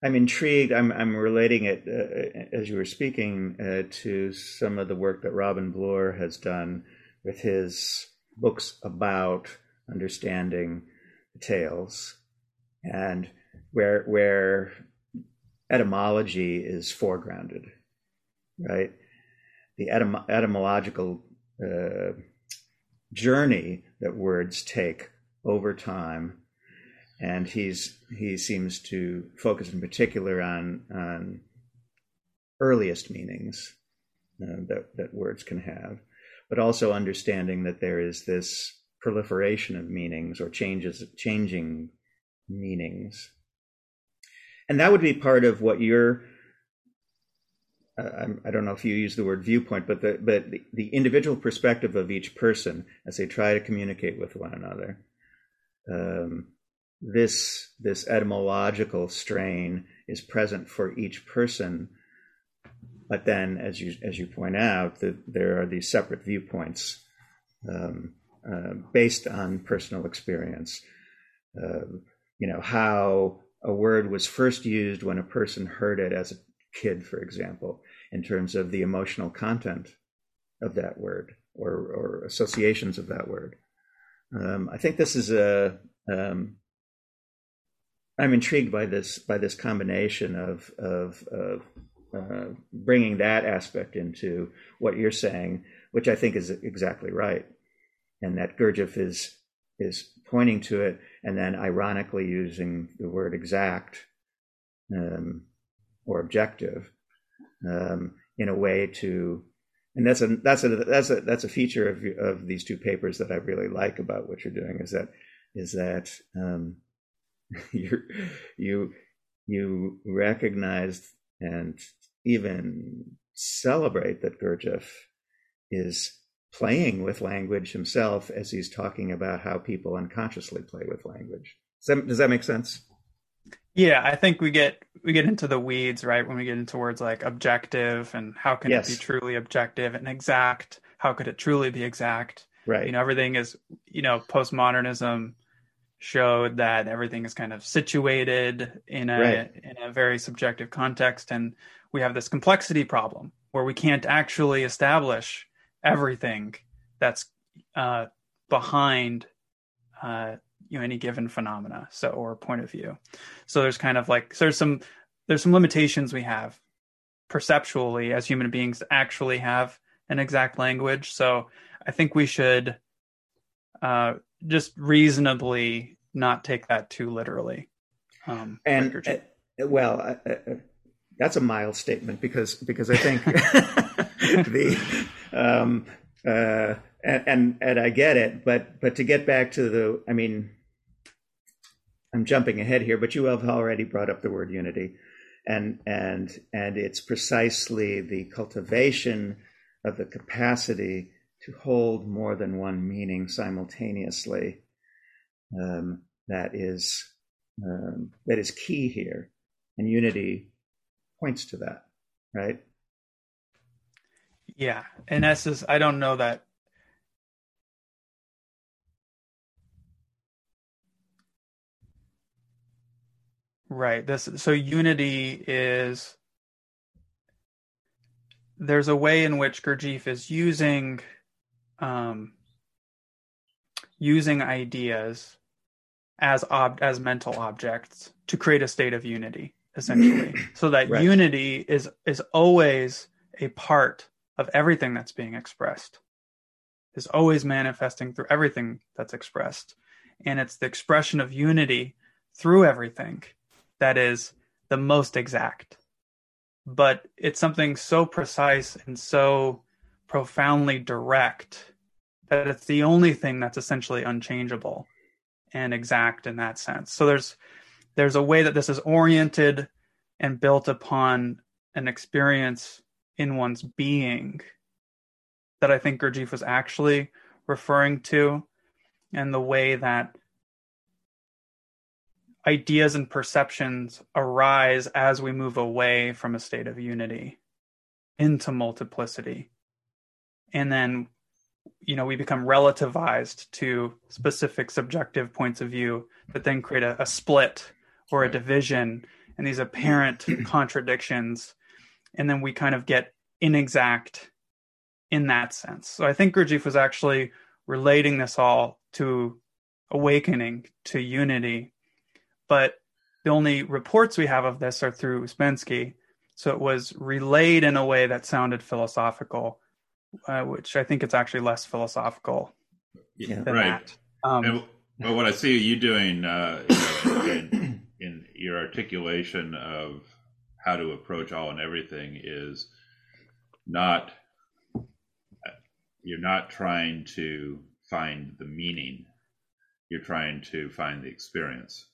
I'm intrigued. I'm I'm relating it uh, as you were speaking uh, to some of the work that Robin Bloor has done with his books about understanding tales, and where where etymology is foregrounded, right? The etym- etymological uh, journey that words take over time and he's he seems to focus in particular on on earliest meanings uh, that that words can have, but also understanding that there is this proliferation of meanings or changes changing meanings, and that would be part of what you're. I don't know if you use the word viewpoint, but the but the, the individual perspective of each person as they try to communicate with one another. Um, this this etymological strain is present for each person but then as you as you point out that there are these separate viewpoints um, uh, based on personal experience uh, you know how a word was first used when a person heard it as a kid for example in terms of the emotional content of that word or, or associations of that word. Um, i think this is a um, I'm intrigued by this by this combination of of, of uh, bringing that aspect into what you're saying, which I think is exactly right, and that Gurdjieff is is pointing to it, and then ironically using the word exact um, or objective um, in a way to, and that's a that's a that's a that's a feature of of these two papers that I really like about what you're doing is that is that um, you you you recognize and even celebrate that Gurdjieff is playing with language himself as he's talking about how people unconsciously play with language. Does that, does that make sense?
Yeah, I think we get we get into the weeds, right? When we get into words like objective and how can yes. it be truly objective and exact? How could it truly be exact?
Right.
You know, everything is, you know, postmodernism showed that everything is kind of situated in a right. in a very subjective context and we have this complexity problem where we can't actually establish everything that's uh, behind uh, you know any given phenomena so or point of view. So there's kind of like so there's some there's some limitations we have perceptually as human beings to actually have an exact language. So i think we should uh, just reasonably not take that too literally
um, and uh, well uh, uh, that's a mild statement because because i think the um, uh, and, and and I get it, but but to get back to the, I mean, I'm jumping ahead here, but you have already brought up the word unity, and and and it's precisely the cultivation of the capacity to hold more than one meaning simultaneously um, that is um, that is key here, and unity points to that, right?
Yeah, in essence, I don't know that Right. This so unity is there's a way in which Gurdjieff is using um, using ideas as ob- as mental objects to create a state of unity, essentially. so that right. unity is is always a part of everything that's being expressed. Is always manifesting through everything that's expressed. And it's the expression of unity through everything that is the most exact. But it's something so precise and so profoundly direct that it's the only thing that's essentially unchangeable and exact in that sense. So there's there's a way that this is oriented and built upon an experience in one's being that I think Gurdjieff was actually referring to, and the way that ideas and perceptions arise as we move away from a state of unity into multiplicity. And then, you know, we become relativized to specific subjective points of view that then create a, a split or a division and these apparent contradictions. And then we kind of get inexact in that sense. So I think Gurdjieff was actually relating this all to awakening, to unity, but the only reports we have of this are through Ouspensky. So it was relayed in a way that sounded philosophical, uh, which I think it's actually less philosophical
yeah, than right. that. Um, and, well, what I see you doing uh, you know, in, in your articulation of how to approach all and everything is not you're not trying to find the meaning you're trying to find the experience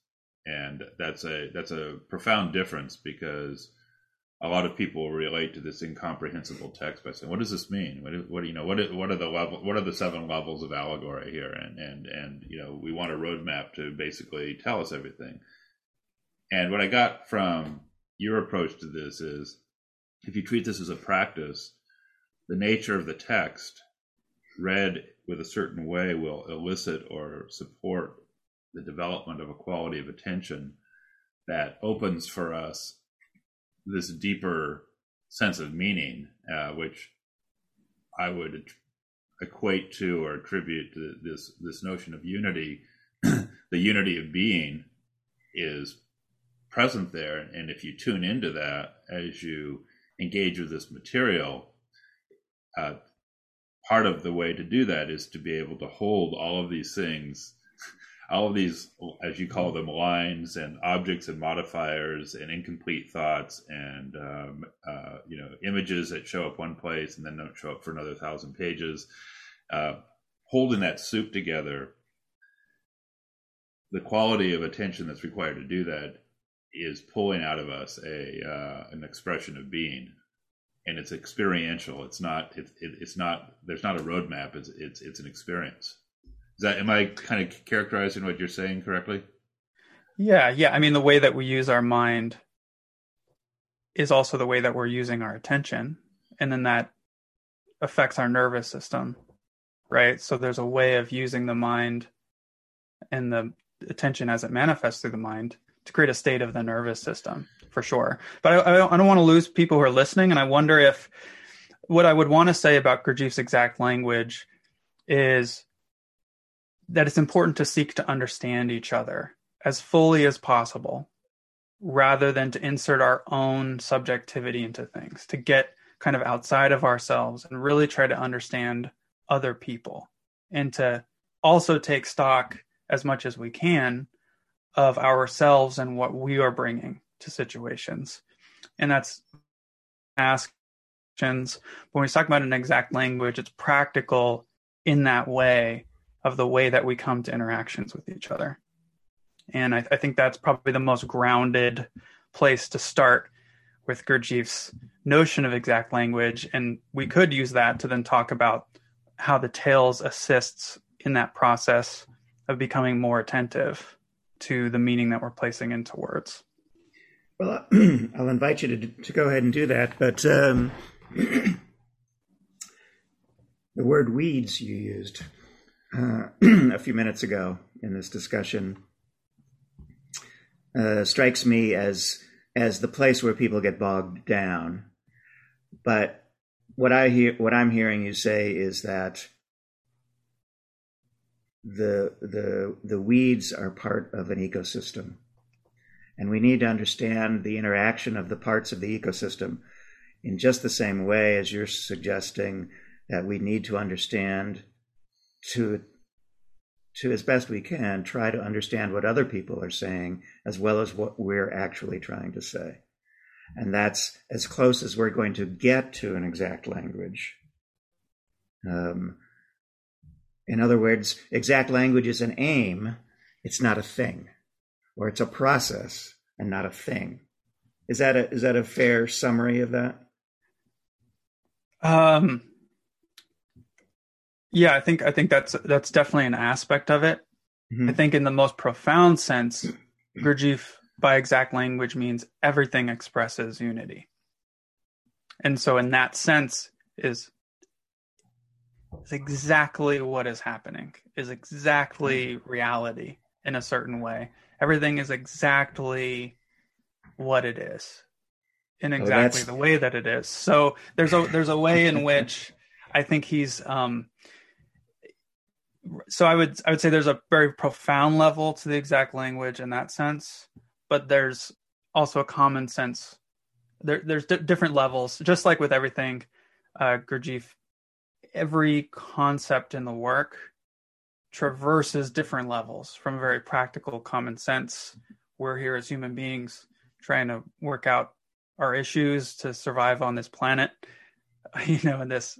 and that's a that's a profound difference because a lot of people relate to this incomprehensible text by saying, "What does this mean? What, what you know? What what are the level? What are the seven levels of allegory here?" And and and you know, we want a roadmap to basically tell us everything. And what I got from your approach to this is, if you treat this as a practice, the nature of the text read with a certain way will elicit or support the development of a quality of attention that opens for us this deeper sense of meaning, uh, which I would equate to or attribute to this this notion of unity. the unity of being is present there, and if you tune into that as you engage with this material, uh, part of the way to do that is to be able to hold all of these things all of these, as you call them, lines and objects and modifiers and incomplete thoughts and um, uh, you know images that show up one place and then don't show up for another thousand pages. Uh, holding that soup together, the quality of attention that's required to do that is pulling out of us a uh, an expression of being, and it's experiential. It's not. It, it, it's not. There's not a roadmap. It's it's it's an experience. Is that? Am I kind of characterizing what you're saying correctly?
Yeah, yeah. I mean, the way that we use our mind is also the way that we're using our attention, and then that affects our nervous system, right? So there's a way of using the mind and the attention as it manifests through the mind to create a state of the nervous system for sure. But I, I don't, I don't want to lose people who are listening, and I wonder if what I would want to say about Gurdjieff's exact language is that it's important to seek to understand each other as fully as possible rather than to insert our own subjectivity into things, to get kind of outside of ourselves and really try to understand other people and to also take stock as much as we can of ourselves and what we are bringing to situations. And that's asks when we talk about an exact language, it's practical in that way of the way that we come to interactions with each other. And I, I think that's probably the most grounded place to start with Gurdjieff's notion of exact language. And we could use that to then talk about how the tales assists in that process of becoming more attentive to the meaning that we're placing into words.
Well, I'll invite you to, to go ahead and do that. But um, the word weeds you used uh, a few minutes ago in this discussion uh, strikes me as as the place where people get bogged down. But what I hear, what I'm hearing you say is that the the the weeds are part of an ecosystem, and we need to understand the interaction of the parts of the ecosystem in just the same way as you're suggesting that we need to understand to to as best we can try to understand what other people are saying as well as what we're actually trying to say. And that's as close as we're going to get to an exact language. Um, in other words exact language is an aim it's not a thing. Or it's a process and not a thing. Is that a is that a fair summary of that?
Um yeah, I think I think that's that's definitely an aspect of it. Mm-hmm. I think in the most profound sense, Gurdjieff by exact language means everything expresses unity. And so in that sense is is exactly what is happening, is exactly reality in a certain way. Everything is exactly what it is in oh, exactly the way that it is. So there's a there's a way in which I think he's um so I would I would say there's a very profound level to the exact language in that sense, but there's also a common sense. There, there's d- different levels, just like with everything. Uh, Gurdjieff, every concept in the work traverses different levels from very practical common sense. We're here as human beings trying to work out our issues to survive on this planet, you know, in this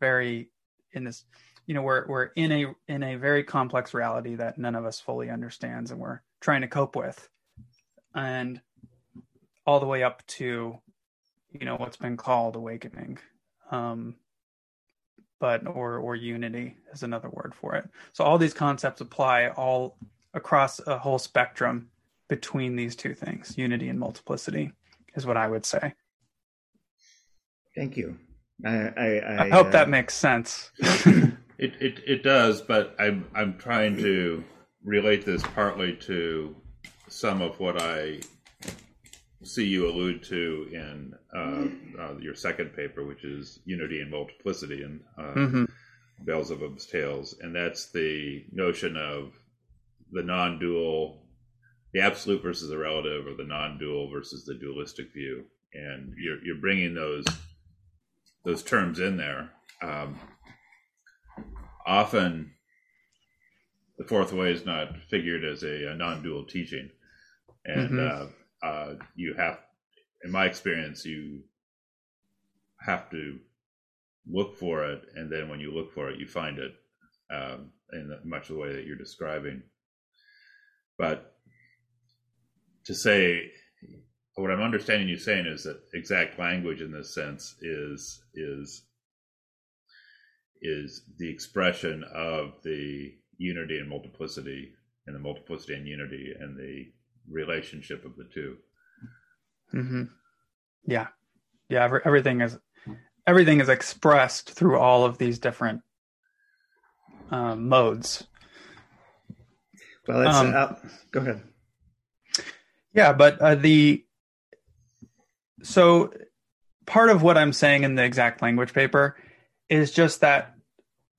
very in this you know we're we're in a in a very complex reality that none of us fully understands and we're trying to cope with. And all the way up to you know what's been called awakening um but or or unity is another word for it. So all these concepts apply all across a whole spectrum between these two things. Unity and multiplicity is what i would say.
Thank you. I i,
I, I hope uh, that makes sense
It, it it does, but I'm I'm trying to relate this partly to some of what I see you allude to in uh, uh, your second paper, which is unity and multiplicity and uh, mm-hmm. Beelzebub's tales, and that's the notion of the non-dual, the absolute versus the relative, or the non-dual versus the dualistic view, and you're you're bringing those those terms in there. Um, often the fourth way is not figured as a, a non-dual teaching, and mm-hmm. uh, uh, you have, in my experience, you have to look for it, and then when you look for it, you find it um, in much of the way that you're describing. But to say what I'm understanding you saying is that exact language in this sense is is is the expression of the unity and multiplicity and the multiplicity and unity and the relationship of the 2
mm-hmm. Yeah, yeah. Every, everything is everything is expressed through all of these different um, modes.
Well, it's, um, uh, go ahead.
Yeah, but uh, the so part of what I'm saying in the exact language paper is just that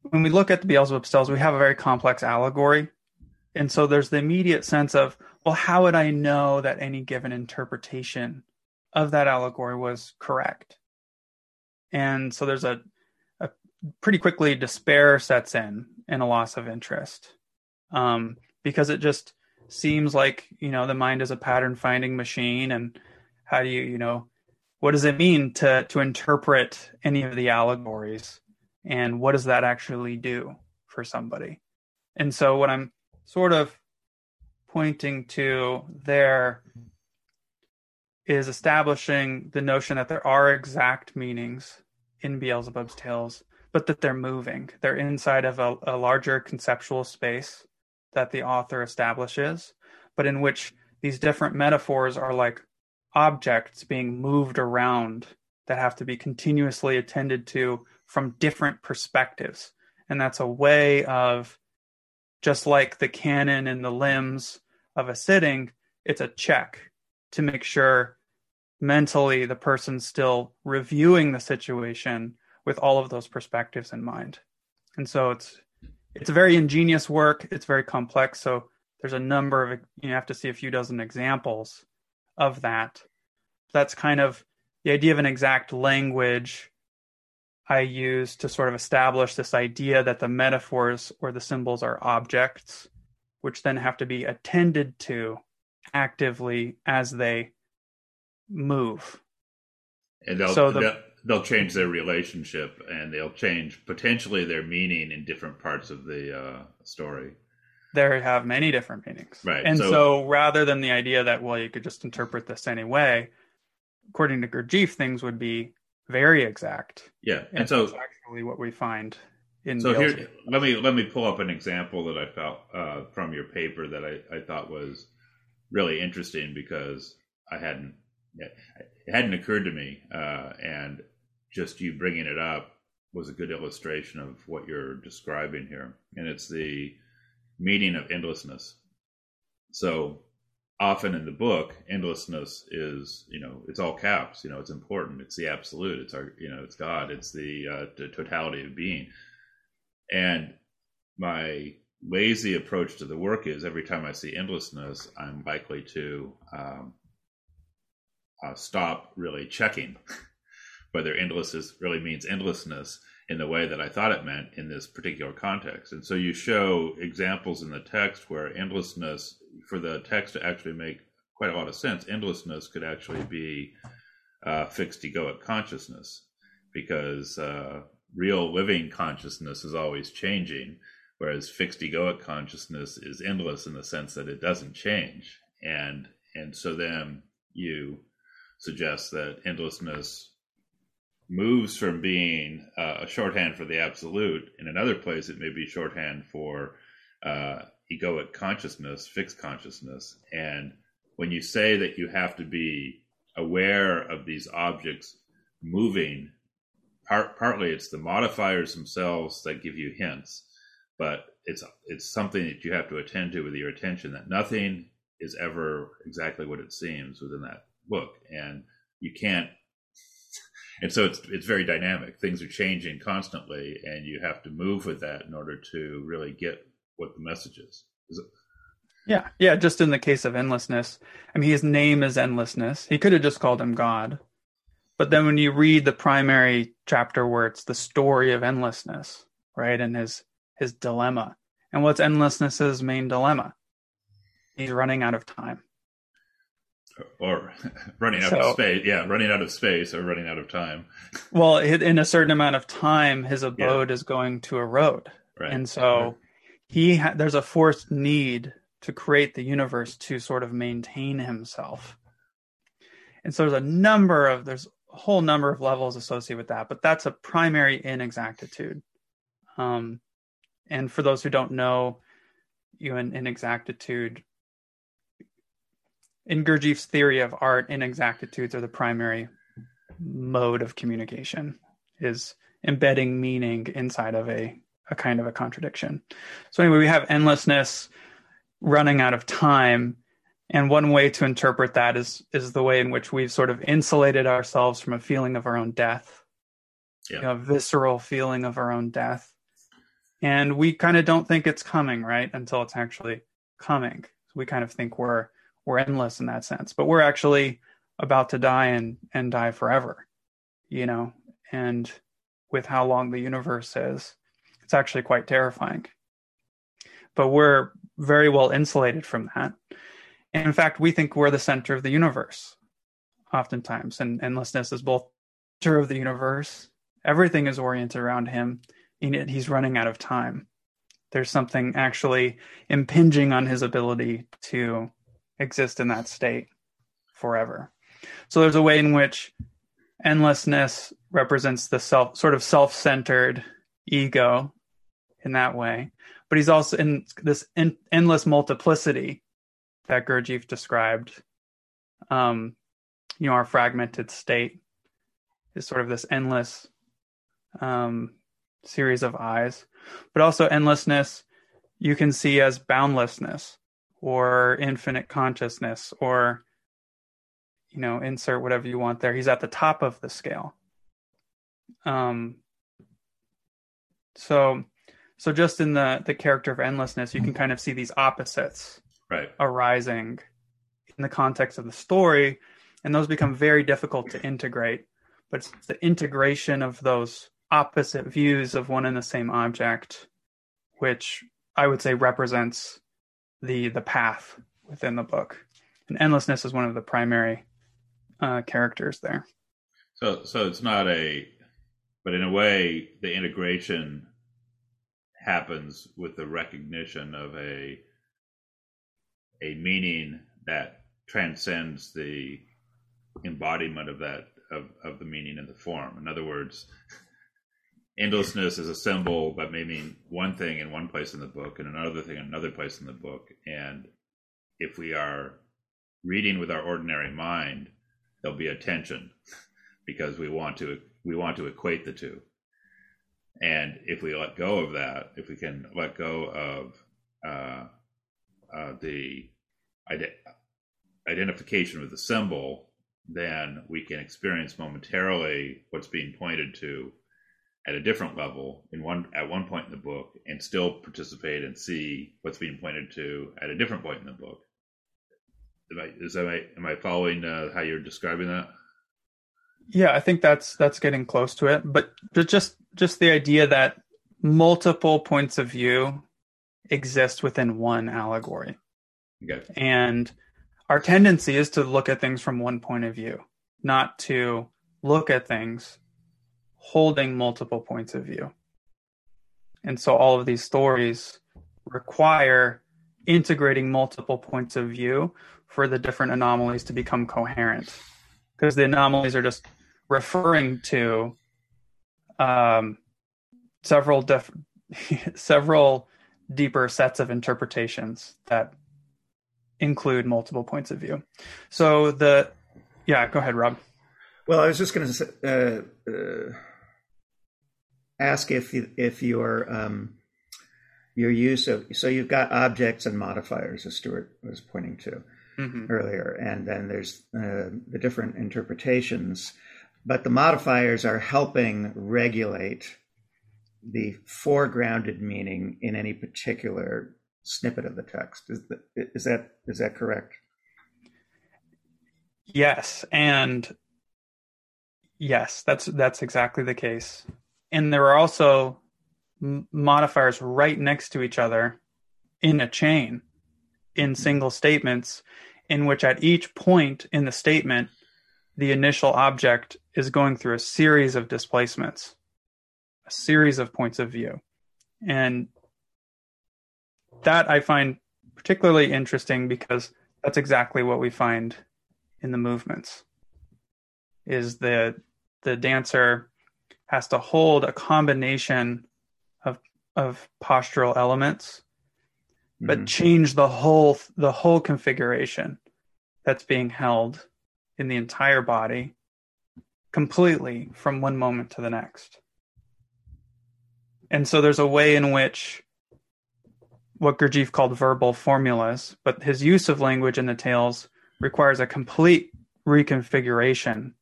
when we look at the Beelzebub's Tales, we have a very complex allegory. And so there's the immediate sense of, well, how would I know that any given interpretation of that allegory was correct? And so there's a, a pretty quickly despair sets in and a loss of interest um, because it just seems like, you know, the mind is a pattern finding machine. And how do you, you know, what does it mean to to interpret any of the allegories? And what does that actually do for somebody? And so what i'm sort of pointing to there is establishing the notion that there are exact meanings in beelzebub's tales but that they're moving. They're inside of a, a larger conceptual space that the author establishes but in which these different metaphors are like objects being moved around that have to be continuously attended to from different perspectives. And that's a way of, just like the cannon and the limbs of a sitting, it's a check to make sure mentally the person's still reviewing the situation with all of those perspectives in mind. And so it's it's a very ingenious work. It's very complex. So there's a number of you have to see a few dozen examples of that. That's kind of the idea of an exact language I use to sort of establish this idea that the metaphors or the symbols are objects, which then have to be attended to actively as they move.
And they'll, so the, they'll, they'll change their relationship and they'll change potentially their meaning in different parts of the uh, story
there have many different meanings.
Right.
And so, so, rather than the idea that, well, you could just interpret this any way, according to Gurdjieff, things would be very exact.
Yeah.
And, and so actually what we find in
So here let me let me pull up an example that I felt uh, from your paper that I, I thought was really interesting because I hadn't it hadn't occurred to me uh, and just you bringing it up was a good illustration of what you're describing here. And it's the meaning of endlessness. So often in the book, endlessness is, you know, it's all caps, you know, it's important. It's the absolute. It's our, you know, it's God. It's the, uh, the totality of being. And my lazy approach to the work is every time I see endlessness, I'm likely to um, uh, stop really checking whether endlessness really means endlessness in the way that I thought it meant in this particular context. And so you show examples in the text where endlessness, for the text to actually make quite a lot of sense, endlessness could actually be uh, fixed egoic consciousness because uh, real living consciousness is always changing, whereas fixed egoic consciousness is endless in the sense that it doesn't change. And and so then you suggest that endlessness moves from being uh, a shorthand for the absolute. In another place, it may be shorthand for uh, egoic consciousness, fixed consciousness. And when you say that you have to be aware of these objects moving, part, partly it's the modifiers themselves that give you hints, but it's it's something that you have to attend to with your attention. That nothing is ever exactly what it seems within that book, and you can't and so it's it's very dynamic. Things are changing constantly, and you have to move with that in order to really get what the message is. is
yeah, yeah. Just in the case of endlessness, I mean, his name is endlessness. He could have just called him God, but then when you read the primary chapter where it's the story of endlessness, right, and his his dilemma, and what's endlessness's main dilemma? He's running out of time
or running out so, of space. Yeah, running out of space or running out of time.
well, in a certain amount of time, his abode yeah. is going to erode,
right.
and so right. he ha- there's a forced need to create the universe to sort of maintain himself. And so there's a number of there's a whole number of levels associated with that, but that's a primary inexactitude. Um, and for those who don't know, you know, in inexactitude, in Gurdjieff's theory of art, inexactitudes are the primary mode of communication. Is embedding meaning inside of a a kind of a contradiction. So anyway, we have endlessness, running out of time, and one way to interpret that is is the way in which we've sort of insulated ourselves from a feeling of our own death, yeah. you know, a visceral feeling of our own death, and we kind of don't think it's coming right until it's actually coming. So we kind of think we're we're endless in that sense, but we're actually about to die and and die forever, you know, and with how long the universe is, it's actually quite terrifying. But we're very well insulated from that and in fact, we think we're the center of the universe oftentimes, and endlessness is both center of the universe. Everything is oriented around him, and yet he's running out of time. There's something actually impinging on his ability to exist in that state forever. So there's a way in which endlessness represents the self sort of self-centered ego in that way. But he's also in this endless multiplicity that Gurdjieff described, um, you know, our fragmented state is sort of this endless um, series of I's, but also endlessness you can see as boundlessness or infinite consciousness or you know insert whatever you want there he's at the top of the scale um so so just in the the character of endlessness you can kind of see these opposites
right.
arising in the context of the story, and those become very difficult to integrate. But it's the integration of those opposite views of one and the same object, which I would say represents the the path within the book. And endlessness is one of the primary uh, characters there.
So, so it's not a, but in a way, the integration happens with the recognition of a a meaning that transcends the embodiment of that of, of the meaning in the form. In other words, endlessness is a symbol that may mean one thing in one place in the book and another thing in another place in the book. And if we are reading with our ordinary mind, there'll be a tension because we want to we want to equate the two. And if we let go of that, if we can let go of uh, uh, the identification with the symbol, then we can experience momentarily what's being pointed to at a different level in one at one point in the book and still participate and see what's being pointed to at a different point in the book. Am I, is that, am I following uh, how you're describing that?
Yeah, I think that's that's getting close to it. But just just the idea that multiple points of view exist within one allegory.
Okay.
And our tendency is to look at things from one point of view, not to look at things holding multiple points of view. And so all of these stories require integrating multiple points of view for the different anomalies to become coherent. Because the anomalies are just referring to um, several diff- several deeper sets of interpretations that include multiple points of view. So the yeah, go ahead, Rob.
Well, I was just going to uh, uh, ask if you, if your um, your use of so you've got objects and modifiers, as Stuart was pointing to mm-hmm. earlier, and then there's uh, the different interpretations, but the modifiers are helping regulate the foregrounded meaning in any particular snippet of the text. Is, that is that is that correct?
Yes, and yes, that's that's exactly the case. And there are also modifiers right next to each other in a chain in single statements in which at each point in the statement the initial object is going through a series of displacements a series of points of view and that I find particularly interesting because that's exactly what we find in the movements. is the the dancer has to hold a combination of of postural elements but mm-hmm. change the whole the whole configuration that's being held in the entire body completely from one moment to the next and so there's a way in which what Gurdjieff called verbal formulas, but his use of language in the tales requires a complete reconfiguration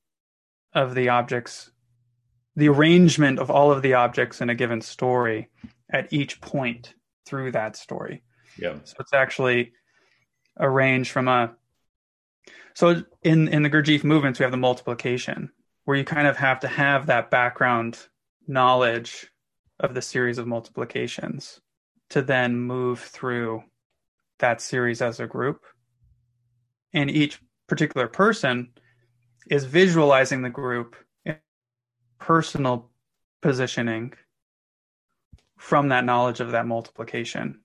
of the objects, the arrangement of all of the objects in a given story at each point through that story.
Yeah.
So it's actually arranged from a so in in the Gurdjieff movements we have the multiplication where you kind of have to have that background knowledge of the series of multiplications to then move through that series as a group. And each particular person is visualizing the group personal positioning from that knowledge of that multiplication.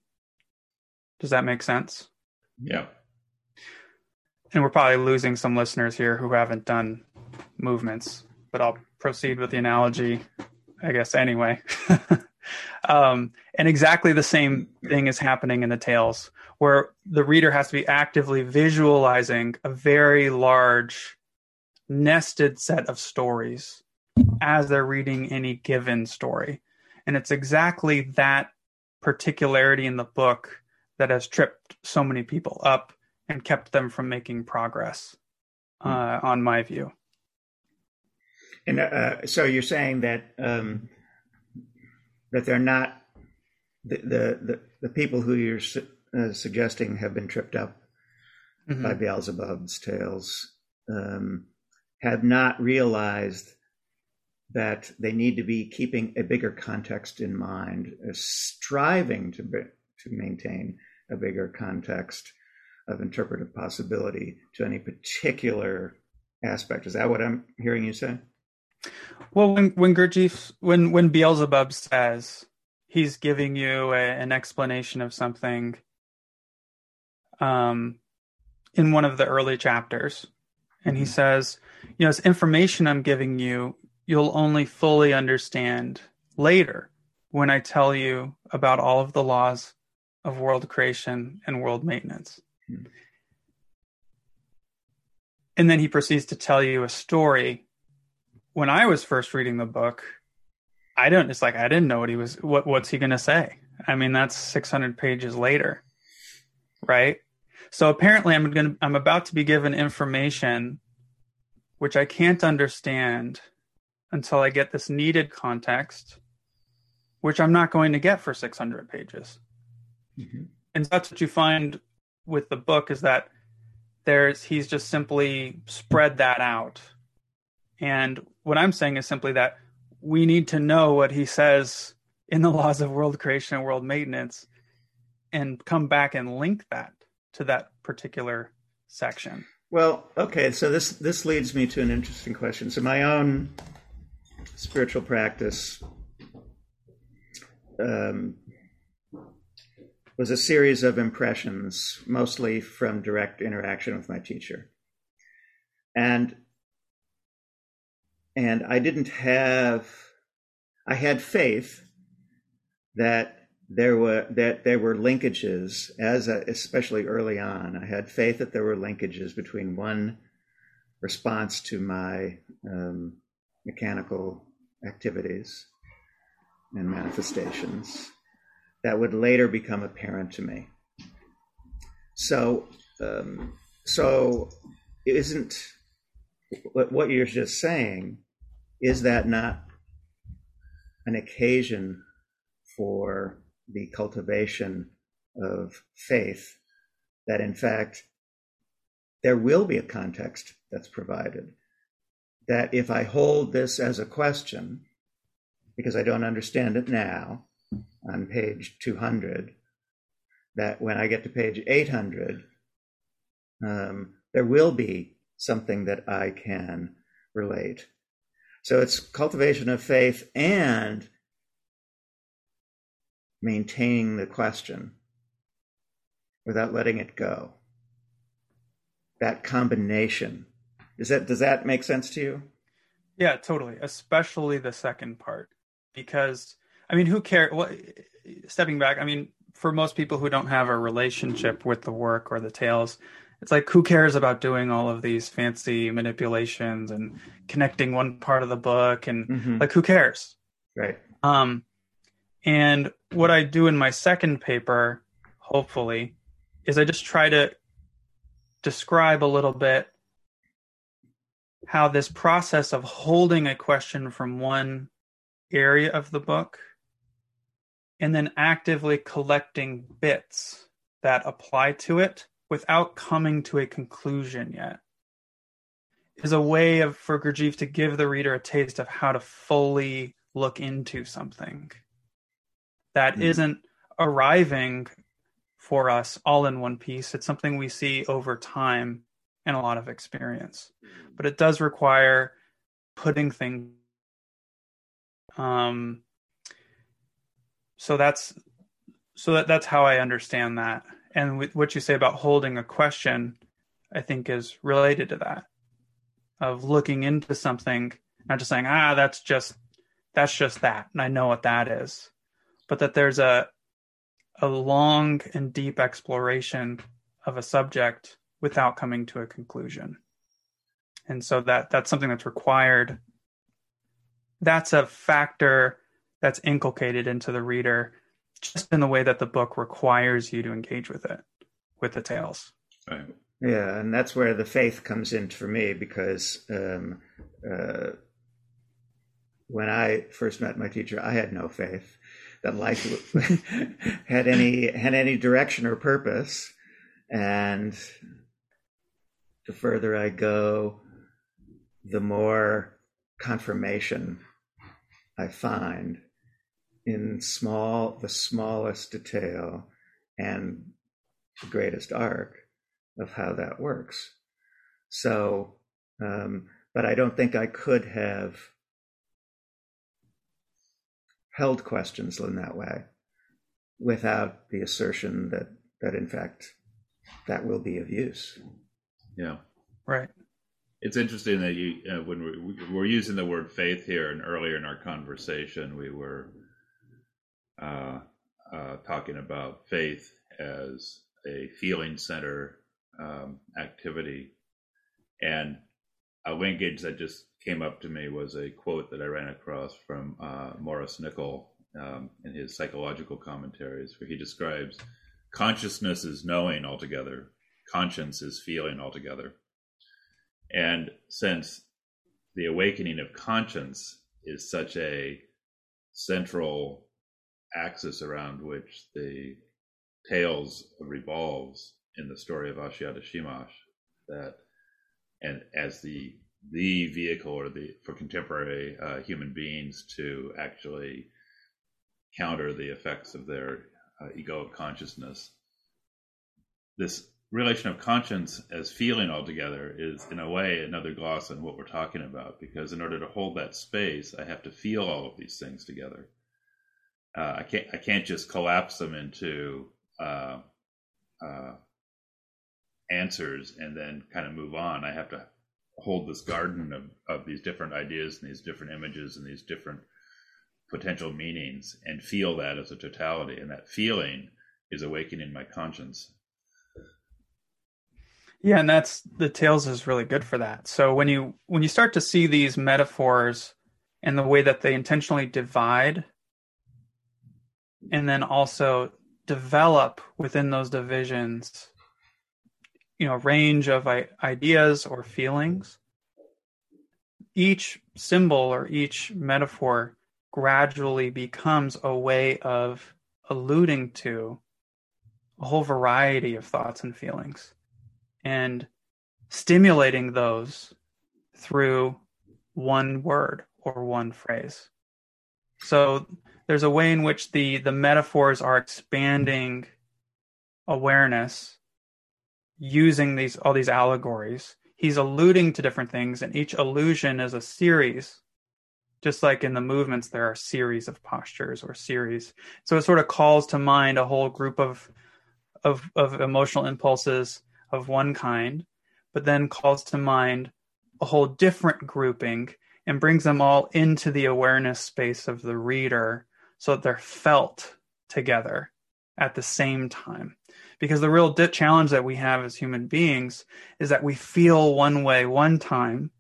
Does that make sense?
Yeah.
And we're probably losing some listeners here who haven't done movements, but I'll proceed with the analogy, I guess, anyway. um, and exactly the same thing is happening in the tales, where the reader has to be actively visualizing a very large, nested set of stories as they're reading any given story. And it's exactly that particularity in the book that has tripped so many people up and kept them from making progress, uh, on my view.
And uh, so you're saying that um, that they're not the the the, the people who you're su- uh, suggesting have been tripped up mm-hmm. by Beelzebub's tales um, have not realized that they need to be keeping a bigger context in mind, uh, striving to be, to maintain a bigger context of interpretive possibility to any particular aspect. Is that what I'm hearing you say?
Well, when when Gurdjieff, when when Beelzebub says he's giving you a, an explanation of something, um, in one of the early chapters, and he mm-hmm. says, you know, this information I'm giving you, you'll only fully understand later when I tell you about all of the laws of world creation and world maintenance. Mm-hmm. And then he proceeds to tell you a story when I was first reading the book, I don't. It's like I didn't know what he was. What What's he going to say? I mean, that's 600 pages later, right? So apparently, I'm going. To, I'm about to be given information which I can't understand until I get this needed context, which I'm not going to get for 600 pages. Mm-hmm. And that's what you find with the book is that there's he's just simply spread that out and what I'm saying is simply that we need to know what he says in the laws of world creation and world maintenance and come back and link that to that particular section.
Well, okay, so this this leads me to an interesting question. So my own spiritual practice um, was a series of impressions, mostly from direct interaction with my teacher. And and I didn't have I had faith that there were that there were linkages as a, especially early on I had faith that there were linkages between one response to my um, mechanical activities and manifestations that would later become apparent to me. So um, so isn't what, what you're just saying is that not an occasion for the cultivation of faith? That in fact there will be a context that's provided that if i hold this as a question because i don't understand it now on page 200 that when i get to page 800 um, there will be something that i can relate so it's cultivation of faith and maintaining the question without letting it go. That combination. Does that does that make sense to you?
Yeah, totally. Especially the second part, because I mean, who cares? What? Stepping back, I mean, for most people who don't have a relationship with the work or the tales, it's like who cares about doing all of these fancy manipulations and connecting one part of the book and mm-hmm. like who cares?
Right.
Um, and what I do in my second paper, hopefully, is I just try to describe a little bit how this process of holding a question from one area of the book and then actively collecting bits that apply to it without coming to a conclusion yet is a way of for Gurdjieff to give the reader a taste of how to fully look into something that mm. not arriving for us all in one piece. It's something we see over time and a lot of experience. But it does require putting things um so that's so that that's how I understand that. And with what you say about holding a question, I think is related to that of looking into something, not just saying, ah, that's just that's just that, and I know what that is, but that there's a a long and deep exploration of a subject without coming to a conclusion. And so that that's something that's required. That's a factor that's inculcated into the reader just in the way that the book requires you to engage with it, with the tales.
Right. Yeah, and that's where the faith comes in for me because um, uh, when I first met my teacher, I had no faith that life had any had any direction or purpose, and the further I go, the more confirmation I find in small, the smallest detail and the greatest arc of how that works. So, um, but I don't think I could have held questions in that way without the assertion that that in fact that will be of use.
Yeah.
Right.
It's interesting that you, uh, when we, we're using the word faith here, and earlier in our conversation, we were uh, uh, talking about faith as a feeling center um, activity. And a linkage that just came up to me was a quote that I ran across from uh, Maurice Nicoll um, in his psychological commentaries, where he describes consciousness is knowing altogether, conscience is feeling altogether. And since the awakening of conscience is such a central axis around which the tales revolves in the story of Ashiata Shiemash, that and as the the vehicle or the for contemporary uh, human beings to actually counter the effects of their uh, egoic consciousness. This relation of conscience as feeling altogether is, in a way, another gloss on what we're talking about. Because in order to hold that space, I have to feel all of these things together. Uh, I can't. I can't just collapse them into uh, uh, answers and then kind of move on. I have to hold this garden of, of these different ideas and these different images and these different potential meanings and feel that as a totality. And that feeling is awakening my conscience.
Yeah, and that's the tales is really good for that. So when you when you start to see these metaphors and the way that they intentionally divide and then also develop within those divisions you know range of ideas or feelings each symbol or each metaphor gradually becomes a way of alluding to a whole variety of thoughts and feelings and stimulating those through one word or one phrase so there's a way in which the the metaphors are expanding awareness using these all these allegories. He's alluding to different things, and each allusion is a series. Just like in the movements, there are series of postures or series. So it sort of calls to mind a whole group of of, of emotional impulses of one kind, but then calls to mind a whole different grouping and brings them all into the awareness space of the reader so that they're felt together at the same time. Because the real di- challenge that we have as human beings is that we feel one way one time,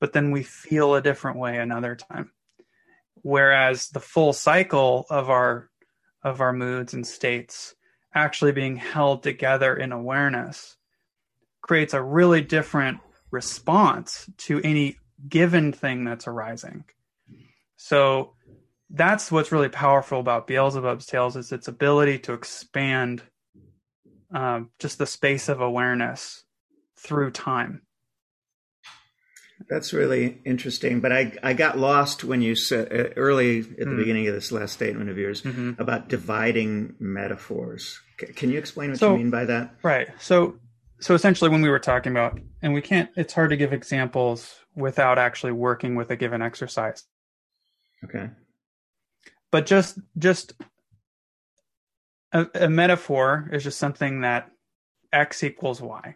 but then we feel a different way another time. Whereas the full cycle of our of our moods and states actually being held together in awareness creates a really different response to any given thing that's arising. So that's what's really powerful about Beelzebub's tales is its ability to expand um, just the space of awareness through time.
That's really interesting. But I, I got lost when you said uh, early at the mm. beginning of this last statement of yours mm-hmm. about dividing metaphors. C- can you explain what so, you mean by that?
Right. So, so essentially, when we were talking about, and we can't, it's hard to give examples without actually working with a given exercise.
Okay.
But just, just a, a metaphor is just something that x equals y.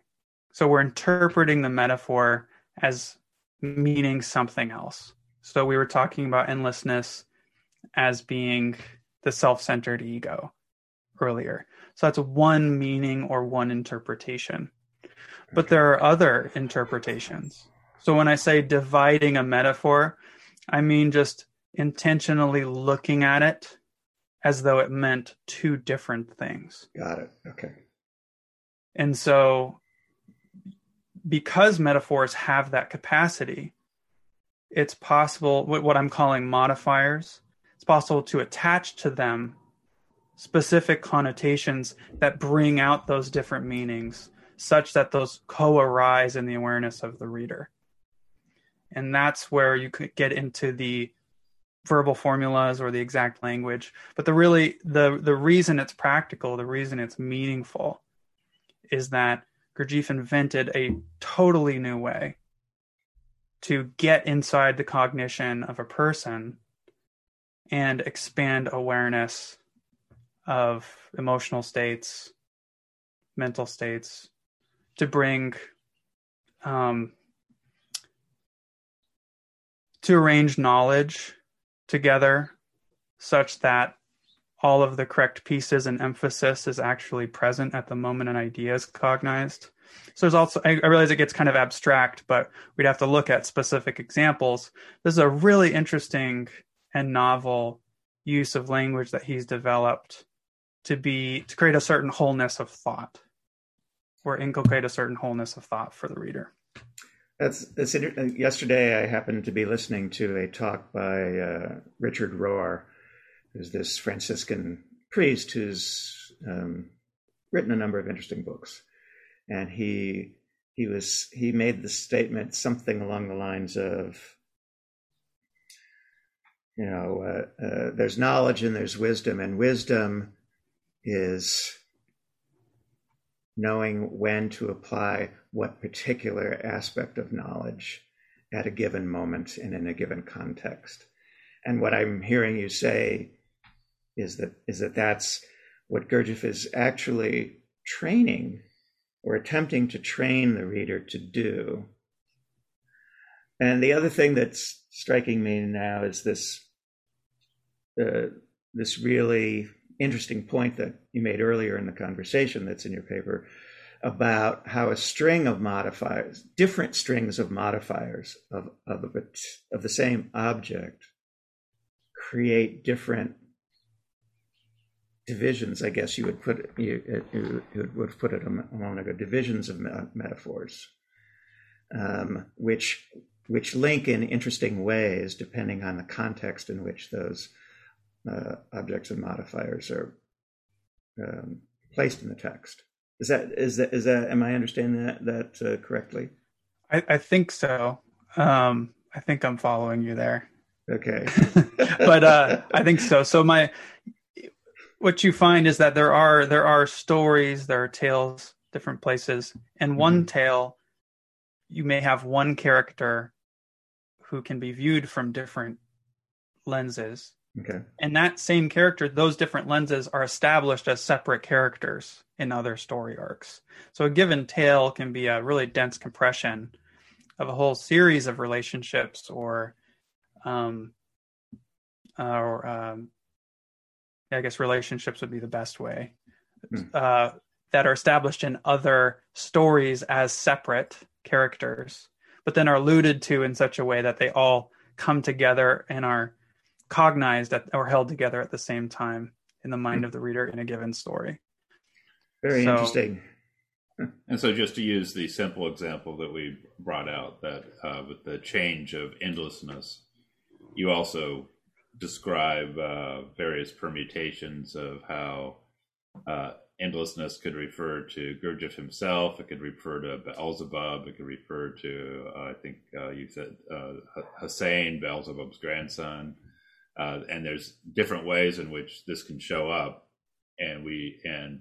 So we're interpreting the metaphor as meaning something else. So we were talking about endlessness as being the self centered ego earlier. So that's one meaning or one interpretation. But there are other interpretations. So when I say dividing a metaphor, I mean just intentionally looking at it as though it meant two different things.
Got it. Okay.
And so because metaphors have that capacity, it's possible with what I'm calling modifiers. It's possible to attach to them specific connotations that bring out those different meanings such that those co-arise in the awareness of the reader. And that's where you could get into the verbal formulas or the exact language. But the really the the reason it's practical, the reason it's meaningful is that Gurdjieff invented a totally new way to get inside the cognition of a person and expand awareness of emotional states, mental states, to bring um, to arrange knowledge together such that all of the correct pieces and emphasis is actually present at the moment an idea is cognized. So there's also, I, realize it gets kind of abstract, but we'd have to look at specific examples. This is a really interesting and novel use of language that he's developed to be, to create a certain wholeness of thought or inculcate a certain wholeness of thought for the reader.
That's that's yesterday. I happened to be listening to a talk by uh, Richard Rohr, who's this Franciscan priest who's um, written a number of interesting books, and he he was he made the statement something along the lines of, you know, uh, uh, there's knowledge and there's wisdom, and wisdom is knowing when to apply what particular aspect of knowledge at a given moment and in a given context. And what I'm hearing you say is that is that that's what Gurdjieff is actually training or attempting to train the reader to do. And the other thing that's striking me now is this uh, this really interesting point that you made earlier in the conversation that's in your paper about how a string of modifiers, different strings of modifiers of, of, of the same object, create different divisions, I guess you would put it, you, you, would put it a moment ago, divisions of metaphors, um, which which link in interesting ways depending on the context in which those uh, objects and modifiers are um, placed in the text. Is that is that is that? Am I understanding that that uh, correctly?
I, I, think so. Um, I think I'm following you there.
Okay,
but uh, I think so. So my what you find is that there are there are stories, there are tales, different places, and one mm-hmm. tale you may have one character who can be viewed from different lenses.
Okay.
And that same character, those different lenses are established as separate characters in other story arcs. So a given tale can be a really dense compression of a whole series of relationships or um, or um, I guess relationships would be the best way, hmm. uh, that are established in other stories as separate characters, but then are alluded to in such a way that they all come together and are cognized at, or held together at the same time in the mind hmm. of the reader in a given story.
Very so, interesting.
And so, just to use the simple example that we brought out, that uh, with the change of endlessness, you also describe uh, various permutations of how uh, endlessness could refer to Gurdjieff himself. It could refer to Beelzebub. It could refer to, uh, I think uh, you said, uh, Hassein, Beelzebub's grandson. Uh, and there's different ways in which this can show up. And we and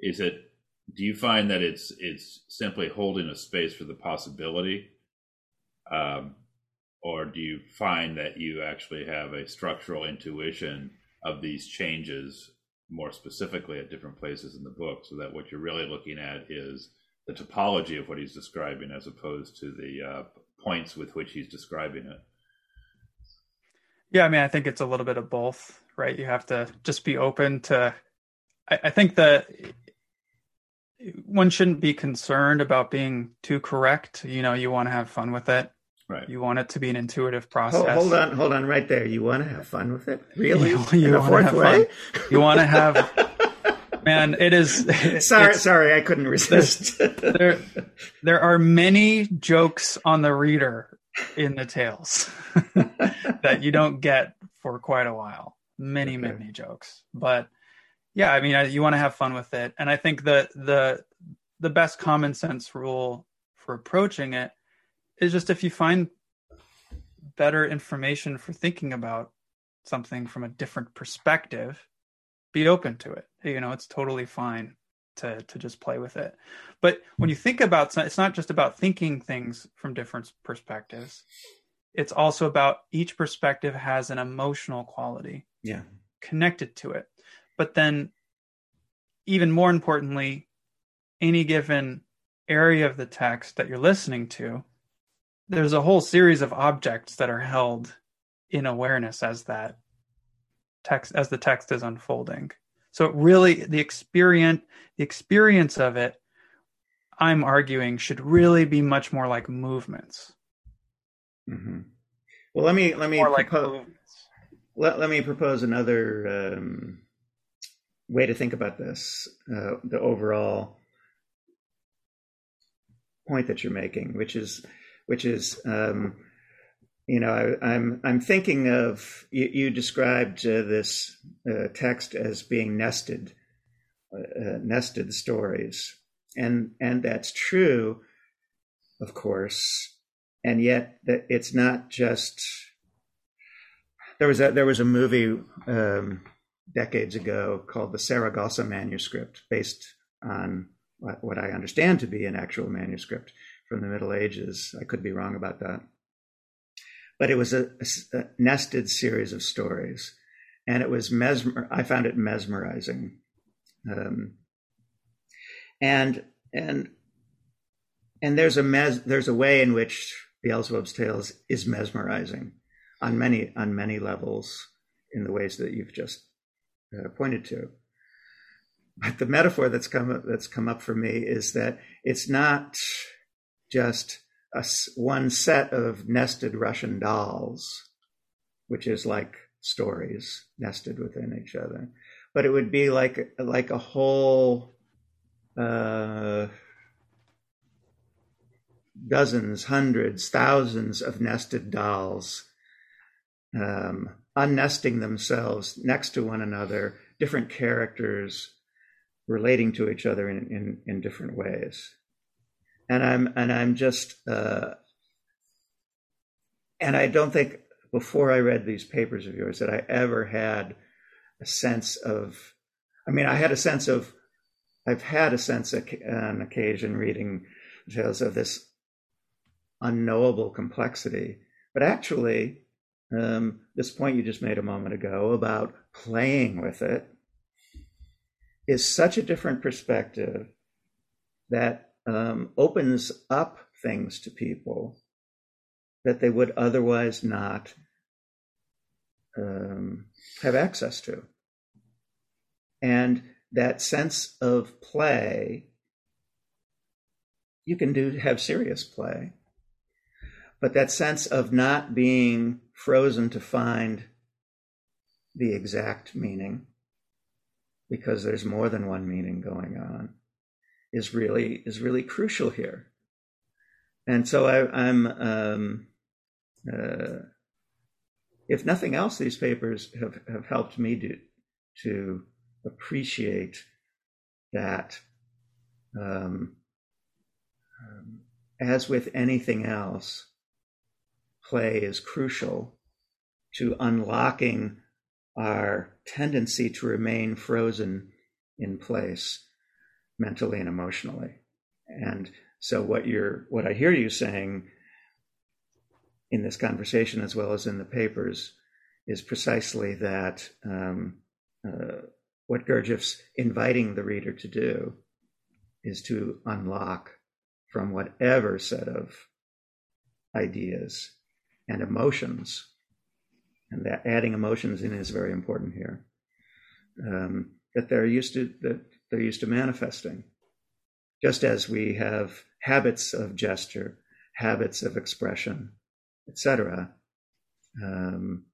is it? Do you find that it's it's simply holding a space for the possibility? Um, or do you find that you actually have a structural intuition of these changes more specifically at different places in the book so that what you're really looking at is the topology of what he's describing as opposed to the uh, points with which he's describing it
yeah i mean i think it's a little bit of both right you have to just be open to i, I think that one shouldn't be concerned about being too correct you know you want to have fun with it
Right.
You want it to be an intuitive process.
Hold, hold on, hold on, right there. You want to have fun with it, really? You, you In a fourth way?
Fun. You want to have. man, it is.
sorry, sorry, I couldn't resist.
there, there are many jokes on the reader in the tales that you don't get for quite a while. Many, okay. many jokes, but yeah, I mean, you want to have fun with it, and I think the the the best common sense rule for approaching it is just if you find better information for thinking about something from a different perspective, be open to it. You know, it's totally fine to to just play with it. But when you think about it's not just about thinking things from different perspectives. It's also about each perspective has an emotional quality.
Yeah.
Connected to it. But then even more importantly, any given area of the text that you're listening to there's a whole series of objects that are held in awareness as that text as the text is unfolding so it really the experience the experience of it i'm arguing should really be much more like movements
mm-hmm. well let me let me more propose, like let, let me propose another um, way to think about this uh, the overall point that you're making which is which is, um, you know, I, am I'm, I'm thinking of you, you described uh, this uh, text as being nested, uh, uh, nested stories, and and that's true, of course, and yet it's not just. There was a there was a movie um, decades ago called the Saragossa Manuscript, based on what I understand to be an actual manuscript from the Middle Ages. I could be wrong about that. But it was a, a, nested series of stories, and it was mesmer. I found it mesmerizing, um, and and and there's a mes- there's a way in which Beelzebub's Tales is mesmerizing on many on many levels in the ways that you've just uh, pointed to. But the metaphor that's come up, that's come up for me is that it's not just a, one set of nested Russian dolls, which is like stories nested within each other. But it would be like like a whole uh, dozens, hundreds, thousands of nested dolls, um, unnesting themselves next to one another, different characters relating to each other in, in, in different ways and I'm and I'm just uh, and I don't think before I read these papers of yours that I ever had a sense of. I mean, I had a sense of. I've had a sense of, on occasion reading tales of this unknowable complexity, but actually, um, this point you just made a moment ago about playing with it is such a different perspective that um, opens up things to people that they would otherwise not um, have access to. And that sense of play, you can do have serious play, but that sense of not being frozen to find the exact meaning, because there's more than one meaning going on, is really is really crucial here. And so I, am um, uh, if nothing else, these papers have, have helped me to, to appreciate that. Um, um, as with anything else, play is crucial to unlocking our tendency to remain frozen in place mentally and emotionally. And so what you're what I hear you saying in this conversation as well as in the papers is precisely that um, uh, what Gurdjieff's inviting the reader to do is to unlock from whatever set of ideas and emotions, and that adding emotions in is very important here. Um, that they're used to that they're used to manifesting, just as we have habits of gesture, habits of expression, etc. Um,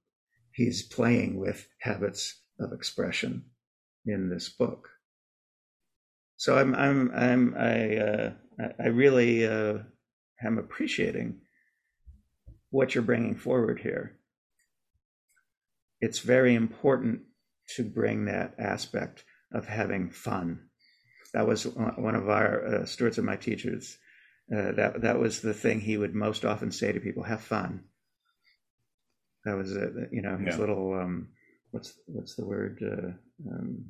he's playing with habits of expression in this book. So I'm I'm I'm I uh, I really uh, am appreciating what you're bringing forward here. It's very important to bring that aspect of having fun. That was one of our uh, Stuart's and my teachers uh, that that was the thing he would most often say to people: "Have fun." That was uh, you know his yeah. little um, what's what's the word? Uh, um,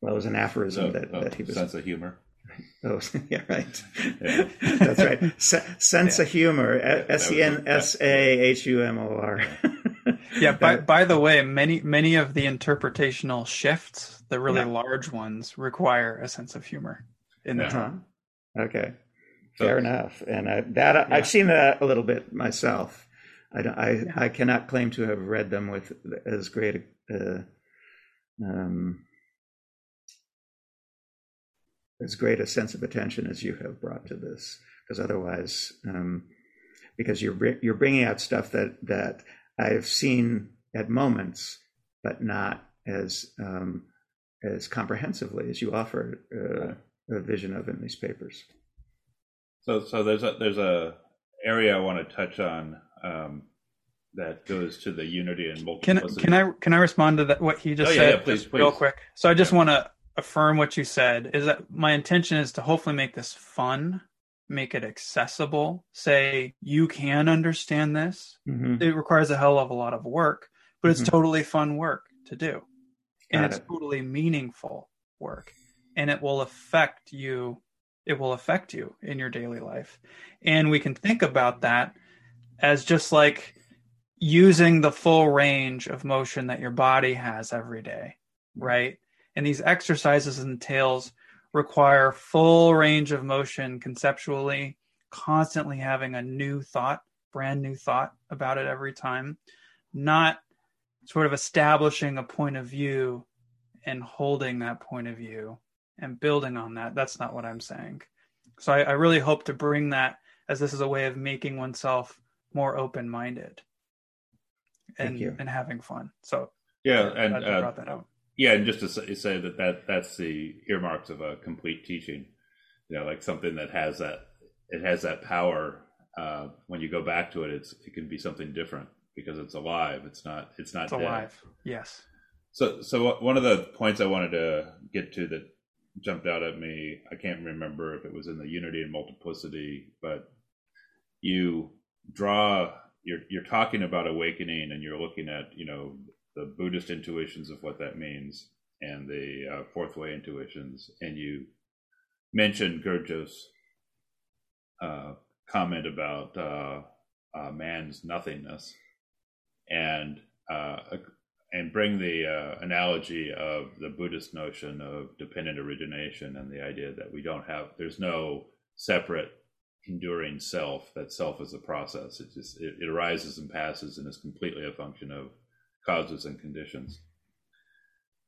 well, it was an aphorism that, that he was
sense of humor.
Oh, yeah, right. Yeah. That's right. S- sense yeah. of humor. S E N S A H U M O R.
Yeah. By by the way, many many of the interpretational shifts, the really yeah. large ones, require a sense of humor in the
uh-huh. Okay. Fair enough, and I, that yeah. I've seen that a little bit myself. I I, yeah. I cannot claim to have read them with as great a, uh, um, as great a sense of attention as you have brought to this, because otherwise, um, because you're you're bringing out stuff that that I've seen at moments, but not as um, as comprehensively as you offer uh, a vision of in these papers.
So, so there's a there's a area I want to touch on um, that goes to the unity and multiplicity.
Can can I can I respond to that what he just
oh,
said?
Yeah, yeah, please, please.
real quick. So I just yeah. want to affirm what you said. Is that my intention is to hopefully make this fun, make it accessible. Say you can understand this. Mm-hmm. It requires a hell of a lot of work, but it's mm-hmm. totally fun work to do, and it's totally meaningful work, and it will affect you it will affect you in your daily life. And we can think about that as just like using the full range of motion that your body has every day, right? And these exercises and Tales require full range of motion conceptually, constantly having a new thought, brand new thought about it every time, not sort of establishing a point of view and holding that point of view and building on that. That's not what I'm saying. So I, I really hope to bring that as this is a way of making oneself more open minded and and having fun. So
yeah, and uh, brought that out. Yeah, and just to say that, that that's the earmarks of a complete teaching. You know, like something that has that it has that power. Uh, when you go back to it, it's it can be something different because it's alive. It's not. It's not
it's alive. Yes.
So, so one of the points I wanted to get to that jumped out at me. I can't remember if it was in the unity and multiplicity, but you draw you're you're talking about awakening and you're looking at you know the Buddhist intuitions of what that means and the uh, fourth way intuitions, and you mentioned Gurdjieff's uh, comment about uh, uh man's nothingness, and uh, and bring the uh, analogy of the Buddhist notion of dependent origination and the idea that we don't have, there's no separate enduring self. That self is a process. It just it, it arises and passes and is completely a function of causes and conditions.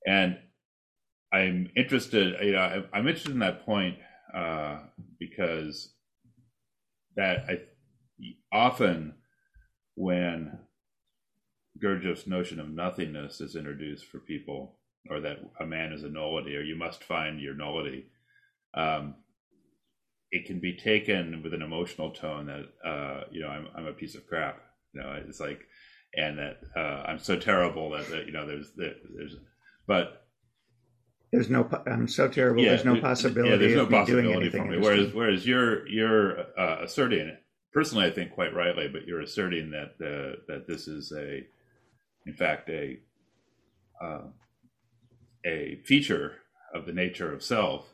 And I'm interested. You know, I'm interested in that point uh, because that I often when Gurdjieff's notion of nothingness is introduced for people, or that a man is a nullity, or you must find your nullity. Um, it can be taken with an emotional tone that uh, you know I'm I'm a piece of crap. You know, it's like, and that uh, I'm so terrible that, that you know there's there's, but
there's no I'm so terrible. Yeah, there's no possibility. Yeah, there's no possibility for me.
Whereas whereas you're you're uh, asserting personally, I think quite rightly, but you're asserting that uh, that this is a in fact a uh, a feature of the nature of self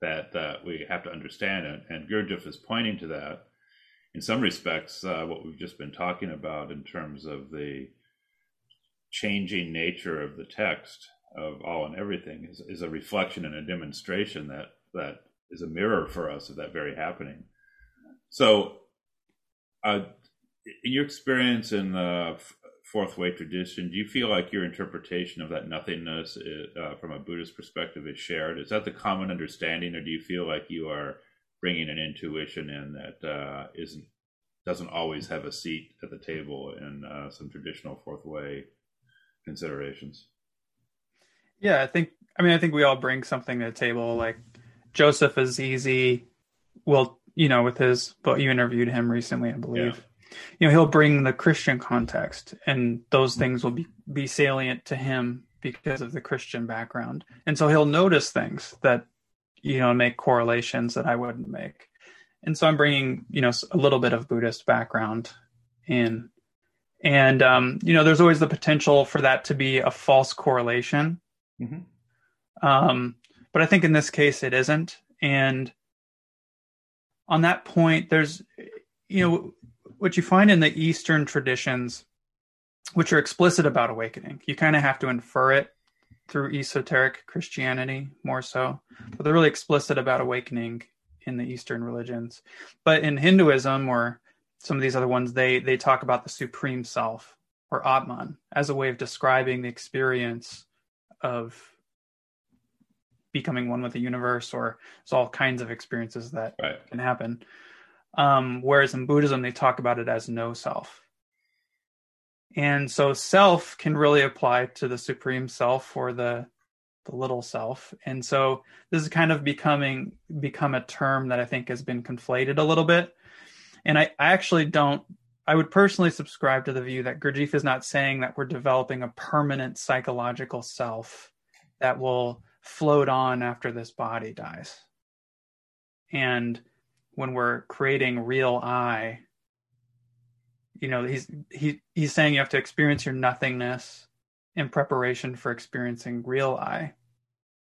that that we have to understand. And, and Gurdjieff is pointing to that in some respects, uh, what we've just been talking about in terms of the changing nature of the text of all and everything is, is a reflection and a demonstration that that is a mirror for us of that very happening. So, uh, in your experience in the fourth way tradition, do you feel like your interpretation of that nothingness uh, from a Buddhist perspective is shared? Is that the common understanding, or do you feel like you are bringing an intuition in that uh, not doesn't always have a seat at the table in uh, some traditional fourth way considerations?
Yeah, I think. I mean, I think we all bring something to the table. Like Joseph Azize will, you know, with his, but you interviewed him recently, I believe. Yeah you know he'll bring the christian context and those things will be, be salient to him because of the christian background and so he'll notice things that you know make correlations that i wouldn't make. And so i'm bringing you know a little bit of buddhist background in. And um, you know there's always the potential for that to be a false correlation. Mm-hmm. um, but i think in this case it isn't. And on that point there's you know what you find in the Eastern traditions, which are explicit about awakening, you kind of have to infer it through esoteric Christianity more so, but they're really explicit about awakening in the Eastern religions. But in Hinduism or some of these other ones, they they talk about the supreme self or Atman as a way of describing the experience of becoming one with the universe, or there's all kinds of experiences that right. can happen. Um, whereas in Buddhism, they talk about it as no self. And so self can really apply to the supreme self or the the little self. And so this is kind of becoming become a term that I think has been conflated a little bit. And I, I actually don't I would personally subscribe to the view that Gurdjieff is not saying that we're developing a permanent psychological self that will float on after this body dies. And when we're creating real I, you know, he's he he's saying you have to experience your nothingness in preparation for experiencing real I.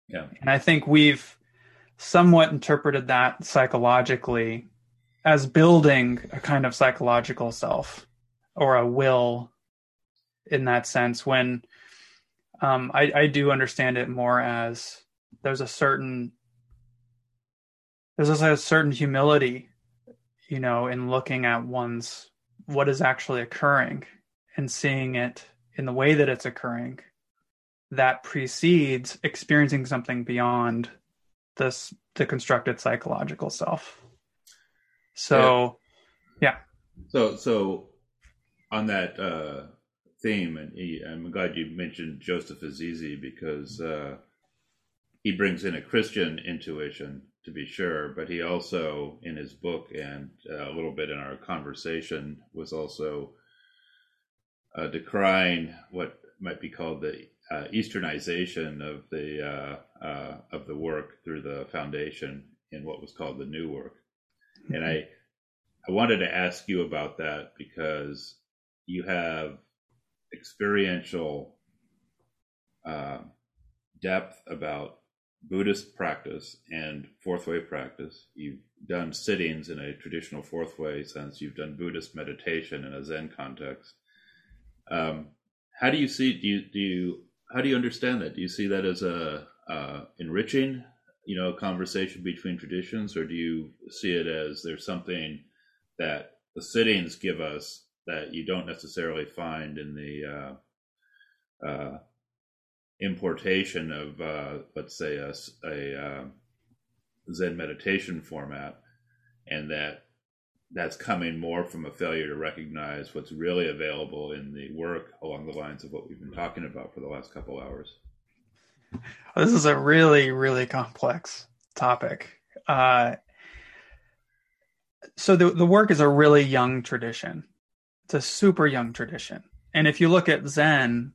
Yeah.
And I think we've somewhat interpreted that psychologically as building a kind of psychological self or a will in that sense when um, I, I do understand it more as there's a certain there's also a certain humility, you know, in looking at one's what is actually occurring and seeing it in the way that it's occurring that precedes experiencing something beyond this the constructed psychological self. So yeah.
yeah. So so on that uh theme and he, I'm glad you mentioned Joseph Azize because uh he brings in a Christian intuition to be sure, but he also, in his book and uh, a little bit in our conversation, was also uh, decrying what might be called the uh, Easternization of the uh, uh, of the work through the foundation in what was called the New Work, mm-hmm. and I I wanted to ask you about that because you have experiential uh, depth about Buddhist practice and fourth way practice. You've done sittings in a traditional fourth way sense. You've done Buddhist meditation in a Zen context. Um, how do you see? Do you do you? How do you understand that? Do you see that as a uh, enriching you know, conversation between traditions, or do you see it as there's something that the sittings give us that you don't necessarily find in the uh, uh, importation of, uh, let's say, a, a uh, Zen meditation format, and that that's coming more from a failure to recognize what's really available in the work along the lines of what we've been talking about for the last couple hours.
This is a really, really complex topic. Uh, so the the work is a really young tradition. It's a super young tradition. And if you look at Zen,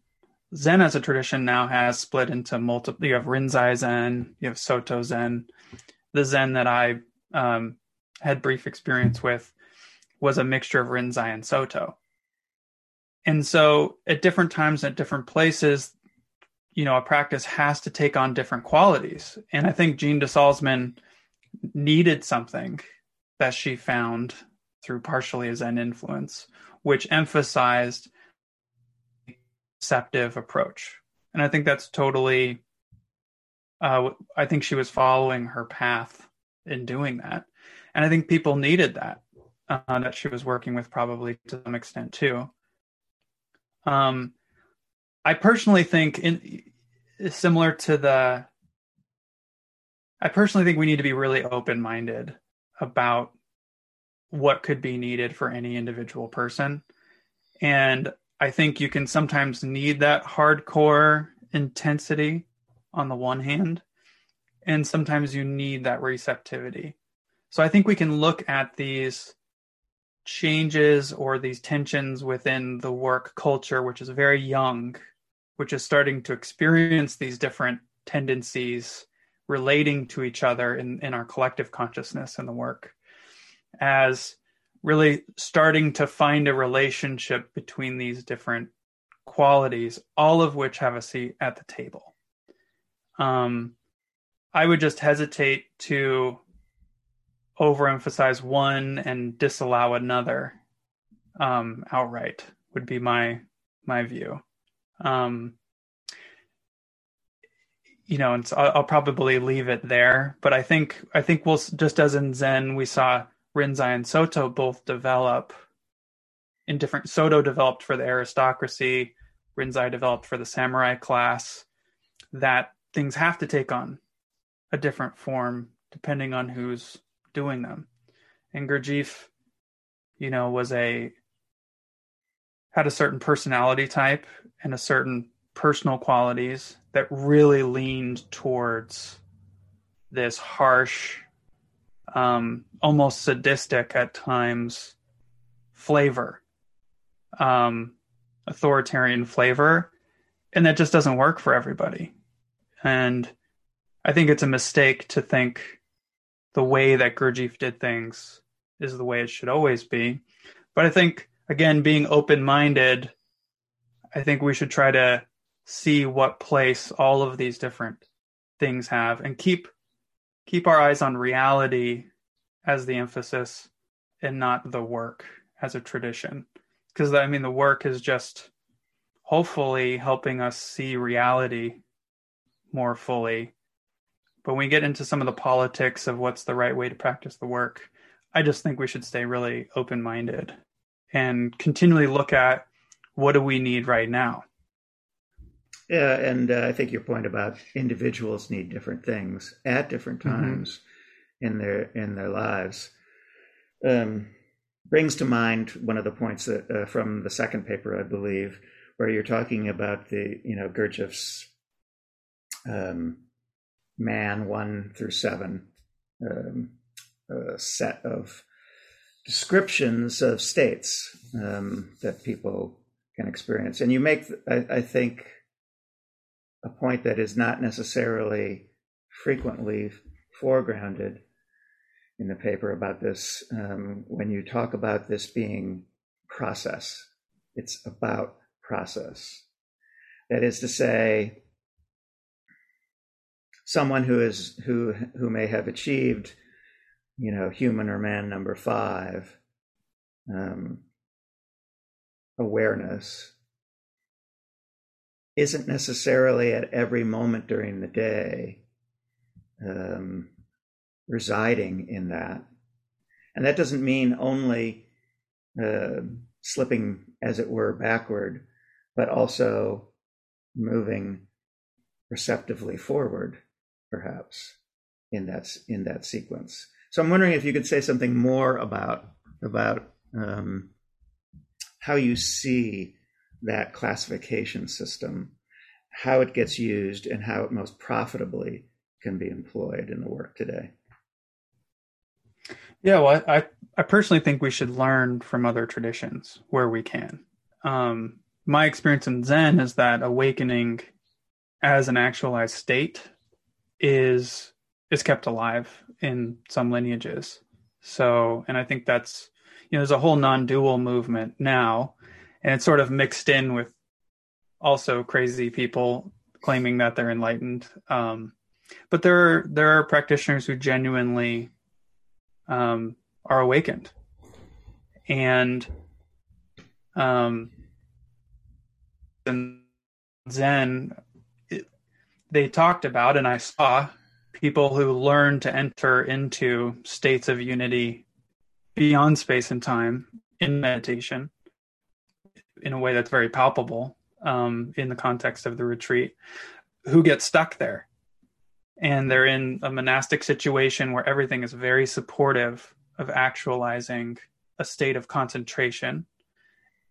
Zen as a tradition now has split into multiple. You have Rinzai Zen, you have Soto Zen. The Zen that I um, had brief experience with was a mixture of Rinzai and Soto. And so at different times at different places, you know, a practice has to take on different qualities. And I think Jeanne de Salzman needed something that she found through partially a Zen influence, which emphasized receptive approach. And I think that's totally, uh, I think she was following her path in doing that. And I think people needed that, uh, that she was working with probably to some extent too. Um, I personally think in similar to the, I personally think we need to be really open minded about what could be needed for any individual person. And I think you can sometimes need that hardcore intensity on the one hand, and sometimes you need that receptivity. So I think we can look at these changes or these tensions within the work culture, which is very young, which is starting to experience these different tendencies relating to each other in, in our collective consciousness in the work as really starting to find a relationship between these different qualities, all of which have a seat at the table. Um, I would just hesitate to overemphasize one and disallow another um, outright. Would be my my view. Um, you know, and so I'll, I'll, probably leave it there. But I think I think we'll just as in Zen, we saw Rinzai and Soto both develop in different. Soto developed for the aristocracy, Rinzai developed for the samurai class. That things have to take on a different form depending on who's doing them. And Gurdjieff, you know, was a had a certain personality type and a certain personal qualities that really leaned towards this harsh, um, almost sadistic at times flavor, um, authoritarian flavor. And that just doesn't work for everybody. And I think it's a mistake to think the way that Gurdjieff did things is the way it should always be. But I think, again, being open minded, I think we should try to see what place all of these different things have and keep keep our eyes on reality as the emphasis and not the work as a tradition. Because i mean the work is just hopefully helping us see reality more fully. But when we get into some of the politics of what's the right way to practice the work i just think we should stay really open minded and continually look at what do we need right now
yeah, and uh, I think your point about individuals need different things at different mm-hmm. times mm-hmm. in their in their lives um, brings to mind one of the points that, uh, from the second paper, I believe, where you're talking about the you know Gurdjieff's um, man one through seven um, set of descriptions of states um, that people can experience, and you make I, I think a point that is not necessarily frequently foregrounded in the paper about this. Um, when you talk about this being process, it's about process. That is to say, someone who is who who may have achieved, you know, human or man number five, um, awareness isn't necessarily at every moment during the day um, residing in that. And that doesn't mean only uh, slipping, as it were, backward, but also moving receptively forward, perhaps in that in that sequence. So I'm wondering if you could say something more about about um, how you see that classification system, how it gets used, and how it most profitably can be employed in the work today.
Yeah, well, I I personally think we should learn from other traditions where we can. Um, my experience in Zen is that awakening as an actualized state is is kept alive in some lineages. So, and I think that's you know there's a whole non-dual movement now, and it's sort of mixed in with also crazy people claiming that they're enlightened. Um, but there are, there are practitioners who genuinely um, are awakened, and um, and Zen, they talked about, and I saw people who learn to enter into states of unity beyond space and time in meditation in a way that's very palpable um, in the context of the retreat who get stuck there. And they're in a monastic situation where everything is very supportive of actualizing a state of concentration.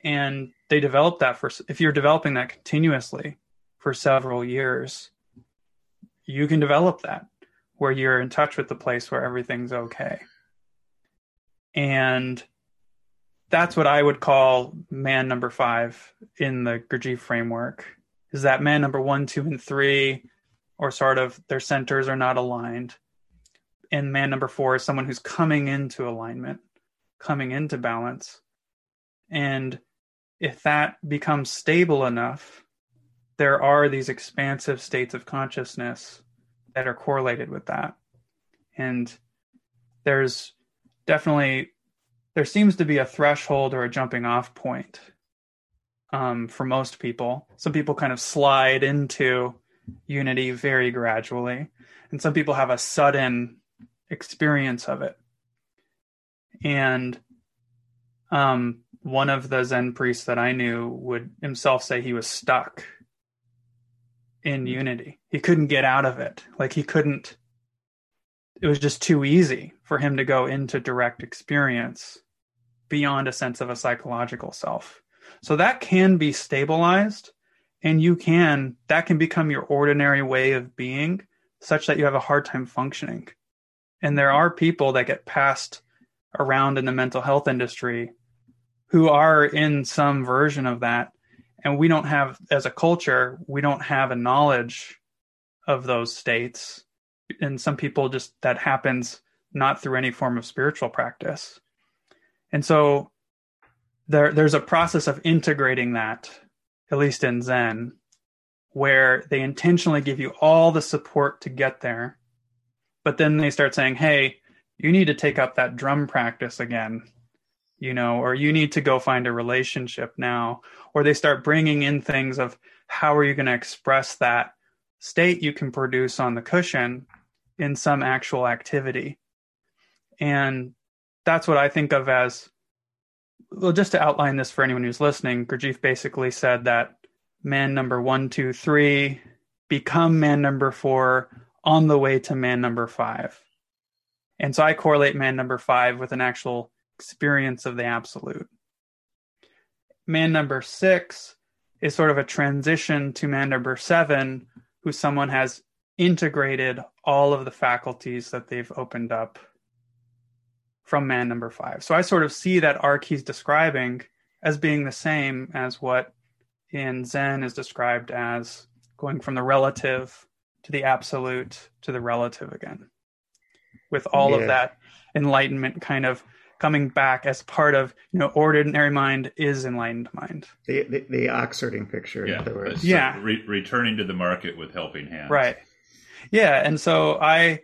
And they develop that for if you're developing that continuously for several years you can develop that where you're in touch with the place where everything's okay. And that's what i would call man number five in the gurdjieff framework is that man number one two and three or sort of their centers are not aligned. And man number four is someone who's coming into alignment, coming into balance. And if that becomes stable enough, there are these expansive states of consciousness that are correlated with that. And there's definitely, there seems to be a threshold or a jumping off point um, for most people. Some people kind of slide into unity very gradually. And some people have a sudden experience of it. And um, one of the Zen priests that I knew would himself say he was stuck in unity. He couldn't get out of it. Like he couldn't, it was just too easy for him to go into direct experience beyond a sense of a psychological self. So that can be stabilized and you can that can become your ordinary way of being such that you have a hard time functioning. And there are people that get passed around in the mental health industry who are in some version of that. And we don't have as a culture we don't have a knowledge of those states. And some people just that happens not through any form of spiritual practice and so there there's a process of integrating that at least in Zen, where they intentionally give you all the support to get there. But then they start saying, hey, you need to take up that drum practice again, you know, or you need to go find a relationship now. Or they start bringing in things of how are you going to express that state you can produce on the cushion in some actual activity. And that's what I think of as well, just to outline this for anyone who's listening, Gurdjieff basically said that man number one, two, three become man number four on the way to man number five. And so I correlate man number five with an actual experience of the absolute. Man number six is sort of a transition to man number seven, who someone has integrated all of the faculties that they've opened up from man number five. So I sort of see that arc he's describing as being the same as what in Zen is described as going from the relative to the absolute to the relative again, with all yeah. of that enlightenment kind of coming back as part of you know ordinary mind is enlightened mind.
The the, the Oxherding picture,
yeah,
in other words.
yeah,
re- returning to the market with helping hands.
Right. Yeah, and so I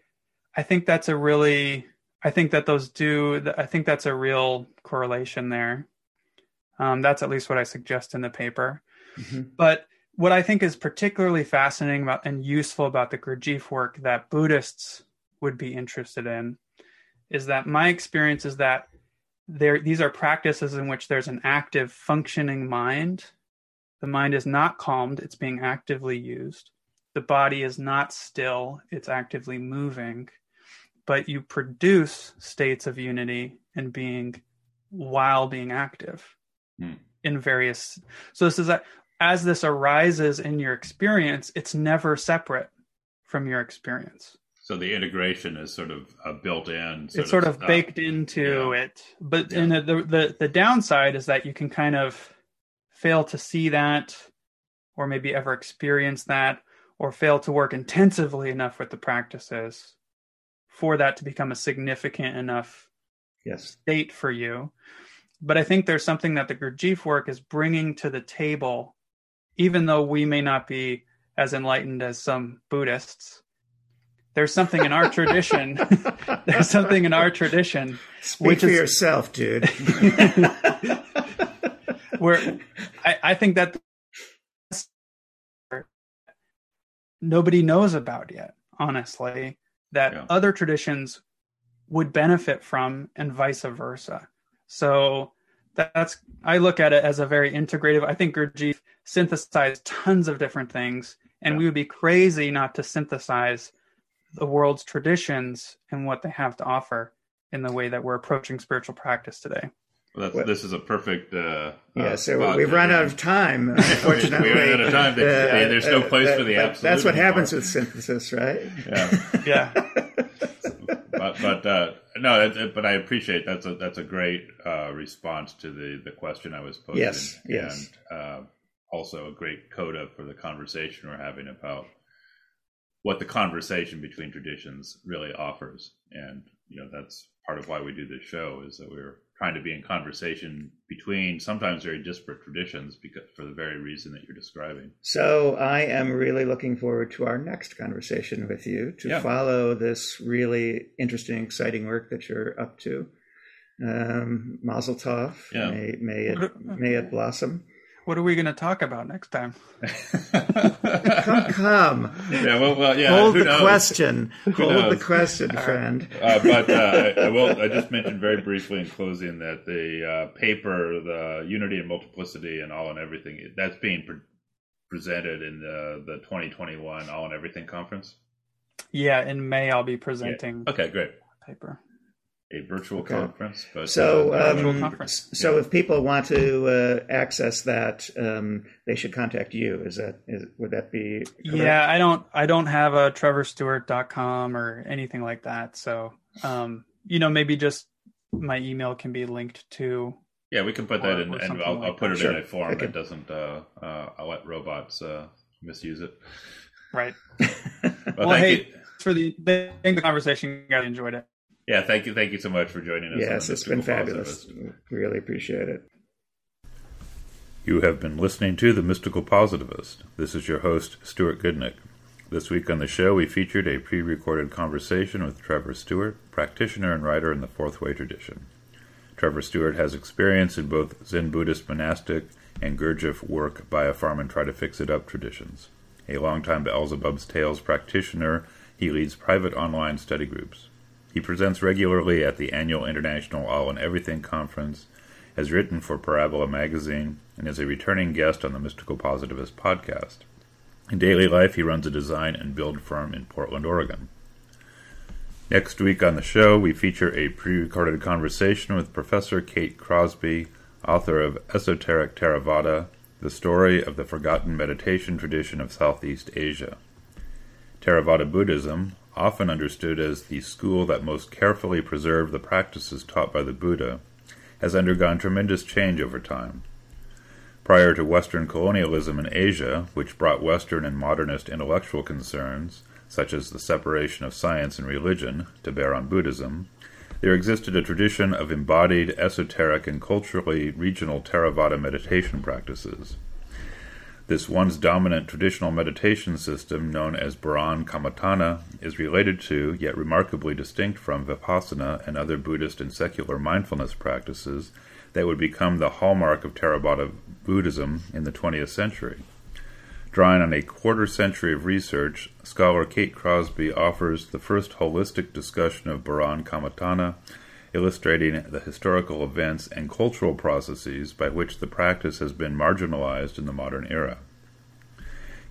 I think that's a really I think that those do. I think that's a real correlation there. Um, that's at least what I suggest in the paper. Mm-hmm. But what I think is particularly fascinating about and useful about the Gurdjieff work that Buddhists would be interested in is that my experience is that there these are practices in which there's an active functioning mind. The mind is not calmed, it's being actively used. The body is not still, it's actively moving. But you produce states of unity and being while being active hmm. in various so this is that as this arises in your experience, it's never separate from your experience.
So the integration is sort of uh, built in.
Sort it's sort of, of baked into yeah. it. But yeah. the, the the downside is that you can kind of fail to see that, or maybe ever experience that, or fail to work intensively enough with the practices for that to become a significant enough
yes.
state for you. But I think there's something that the Gurdjieff work is bringing to the table even though we may not be as enlightened as some Buddhists, there's something in our tradition. there's something in our tradition.
Speak which for is, yourself, dude.
where I, I think that nobody knows about yet, honestly, that yeah. other traditions would benefit from and vice versa. So that's I look at it as a very integrative. I think Gurdjieff synthesized tons of different things, and yeah. we would be crazy not to synthesize the world's traditions and what they have to offer in the way that we're approaching spiritual practice today.
Well, this is a perfect. Uh,
yeah, uh, so we've run out of time. Unfortunately,
we ran out of time. To, uh, there's no place uh, for the absolute.
That's what happens with synthesis, right?
Yeah, yeah.
but but uh, no, it, it, but I appreciate that's a that's a great uh, response to the the question I was posing.
Yes, yes.
And uh, also a great coda for the conversation we're having about what the conversation between traditions really offers, and you know that's part of why we do this show is that we're trying to be in conversation between sometimes very disparate traditions because for the very reason that you're describing.
So I am really looking forward to our next conversation with you to yeah. follow this really interesting, exciting work that you're up to. Um, Mazel Tov. Yeah. May, may it may it blossom.
What are we going to talk about next time?
come, come.
Yeah, well, well yeah.
Hold the knows? question. Who Hold knows? the question, friend.
Uh, but uh, I, I, will. I just mentioned very briefly in closing that the uh, paper, the Unity and Multiplicity and All and Everything, that's being pre- presented in the the 2021 All and Everything conference.
Yeah, in May I'll be presenting.
Yeah. Okay, great.
Paper
a virtual okay. conference.
But, so, uh, um, conference. so yeah. if people want to uh, access that, um, they should contact you. Is that is, would that be? Correct?
Yeah, I don't I don't have a trevorstewart.com or anything like that. So, um, you know, maybe just my email can be linked to.
Yeah, we can put that in, and I'll, like I'll put it sure. in a form okay. that doesn't. Uh, uh, I'll let robots uh, misuse it.
Right. well, well hey, you. for the the conversation, I enjoyed it.
Yeah, thank you, thank you so much for joining us.
Yes, it's been fabulous. Really appreciate it.
You have been listening to The Mystical Positivist. This is your host, Stuart Goodnick. This week on the show, we featured a pre recorded conversation with Trevor Stewart, practitioner and writer in the Fourth Way tradition. Trevor Stewart has experience in both Zen Buddhist monastic and Gurdjieff work buy a farm and Try to Fix It Up traditions. A longtime Beelzebub's Tales practitioner, he leads private online study groups. He presents regularly at the annual International All and Everything Conference, has written for Parabola Magazine, and is a returning guest on the Mystical Positivist podcast. In daily life, he runs a design and build firm in Portland, Oregon. Next week on the show, we feature a pre recorded conversation with Professor Kate Crosby, author of Esoteric Theravada The Story of the Forgotten Meditation Tradition of Southeast Asia. Theravada Buddhism, often understood as the school that most carefully preserved the practices taught by the Buddha, has undergone tremendous change over time. Prior to Western colonialism in Asia, which brought Western and modernist intellectual concerns, such as the separation of science and religion, to bear on Buddhism, there existed a tradition of embodied, esoteric, and culturally regional Theravada meditation practices. This once dominant traditional meditation system, known as Boran Kammatthana, is related to, yet remarkably distinct from, Vipassana and other Buddhist and secular mindfulness practices that would become the hallmark of Theravada Buddhism in the 20th century. Drawing on a quarter century of research, scholar Kate Crosby offers the first holistic discussion of Boran Kammatthana, illustrating the historical events and cultural processes by which the practice has been marginalized in the modern era.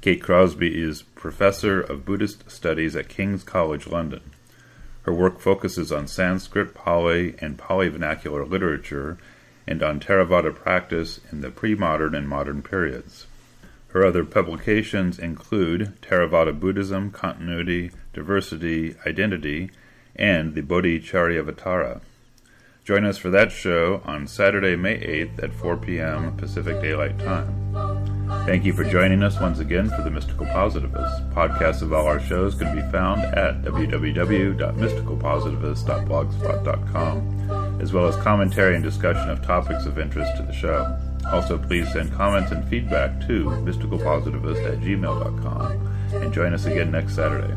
Kate Crosby is professor of Buddhist studies at King's College London. Her work focuses on Sanskrit, Pali, and Pali vernacular literature and on Theravada practice in the pre modern and modern periods. Her other publications include Theravada Buddhism, Continuity, Diversity, Identity, and the Bodhicharyavatara. Join us for that show on Saturday, May 8th at 4 p.m. Pacific Daylight Time. Thank you for joining us once again for The Mystical Positivists. Podcasts of all our shows can be found at www.mysticalpositivist.blogspot.com, as well as commentary and discussion of topics of interest to the show. Also, please send comments and feedback to mysticalpositivist at gmail.com and join us again next Saturday.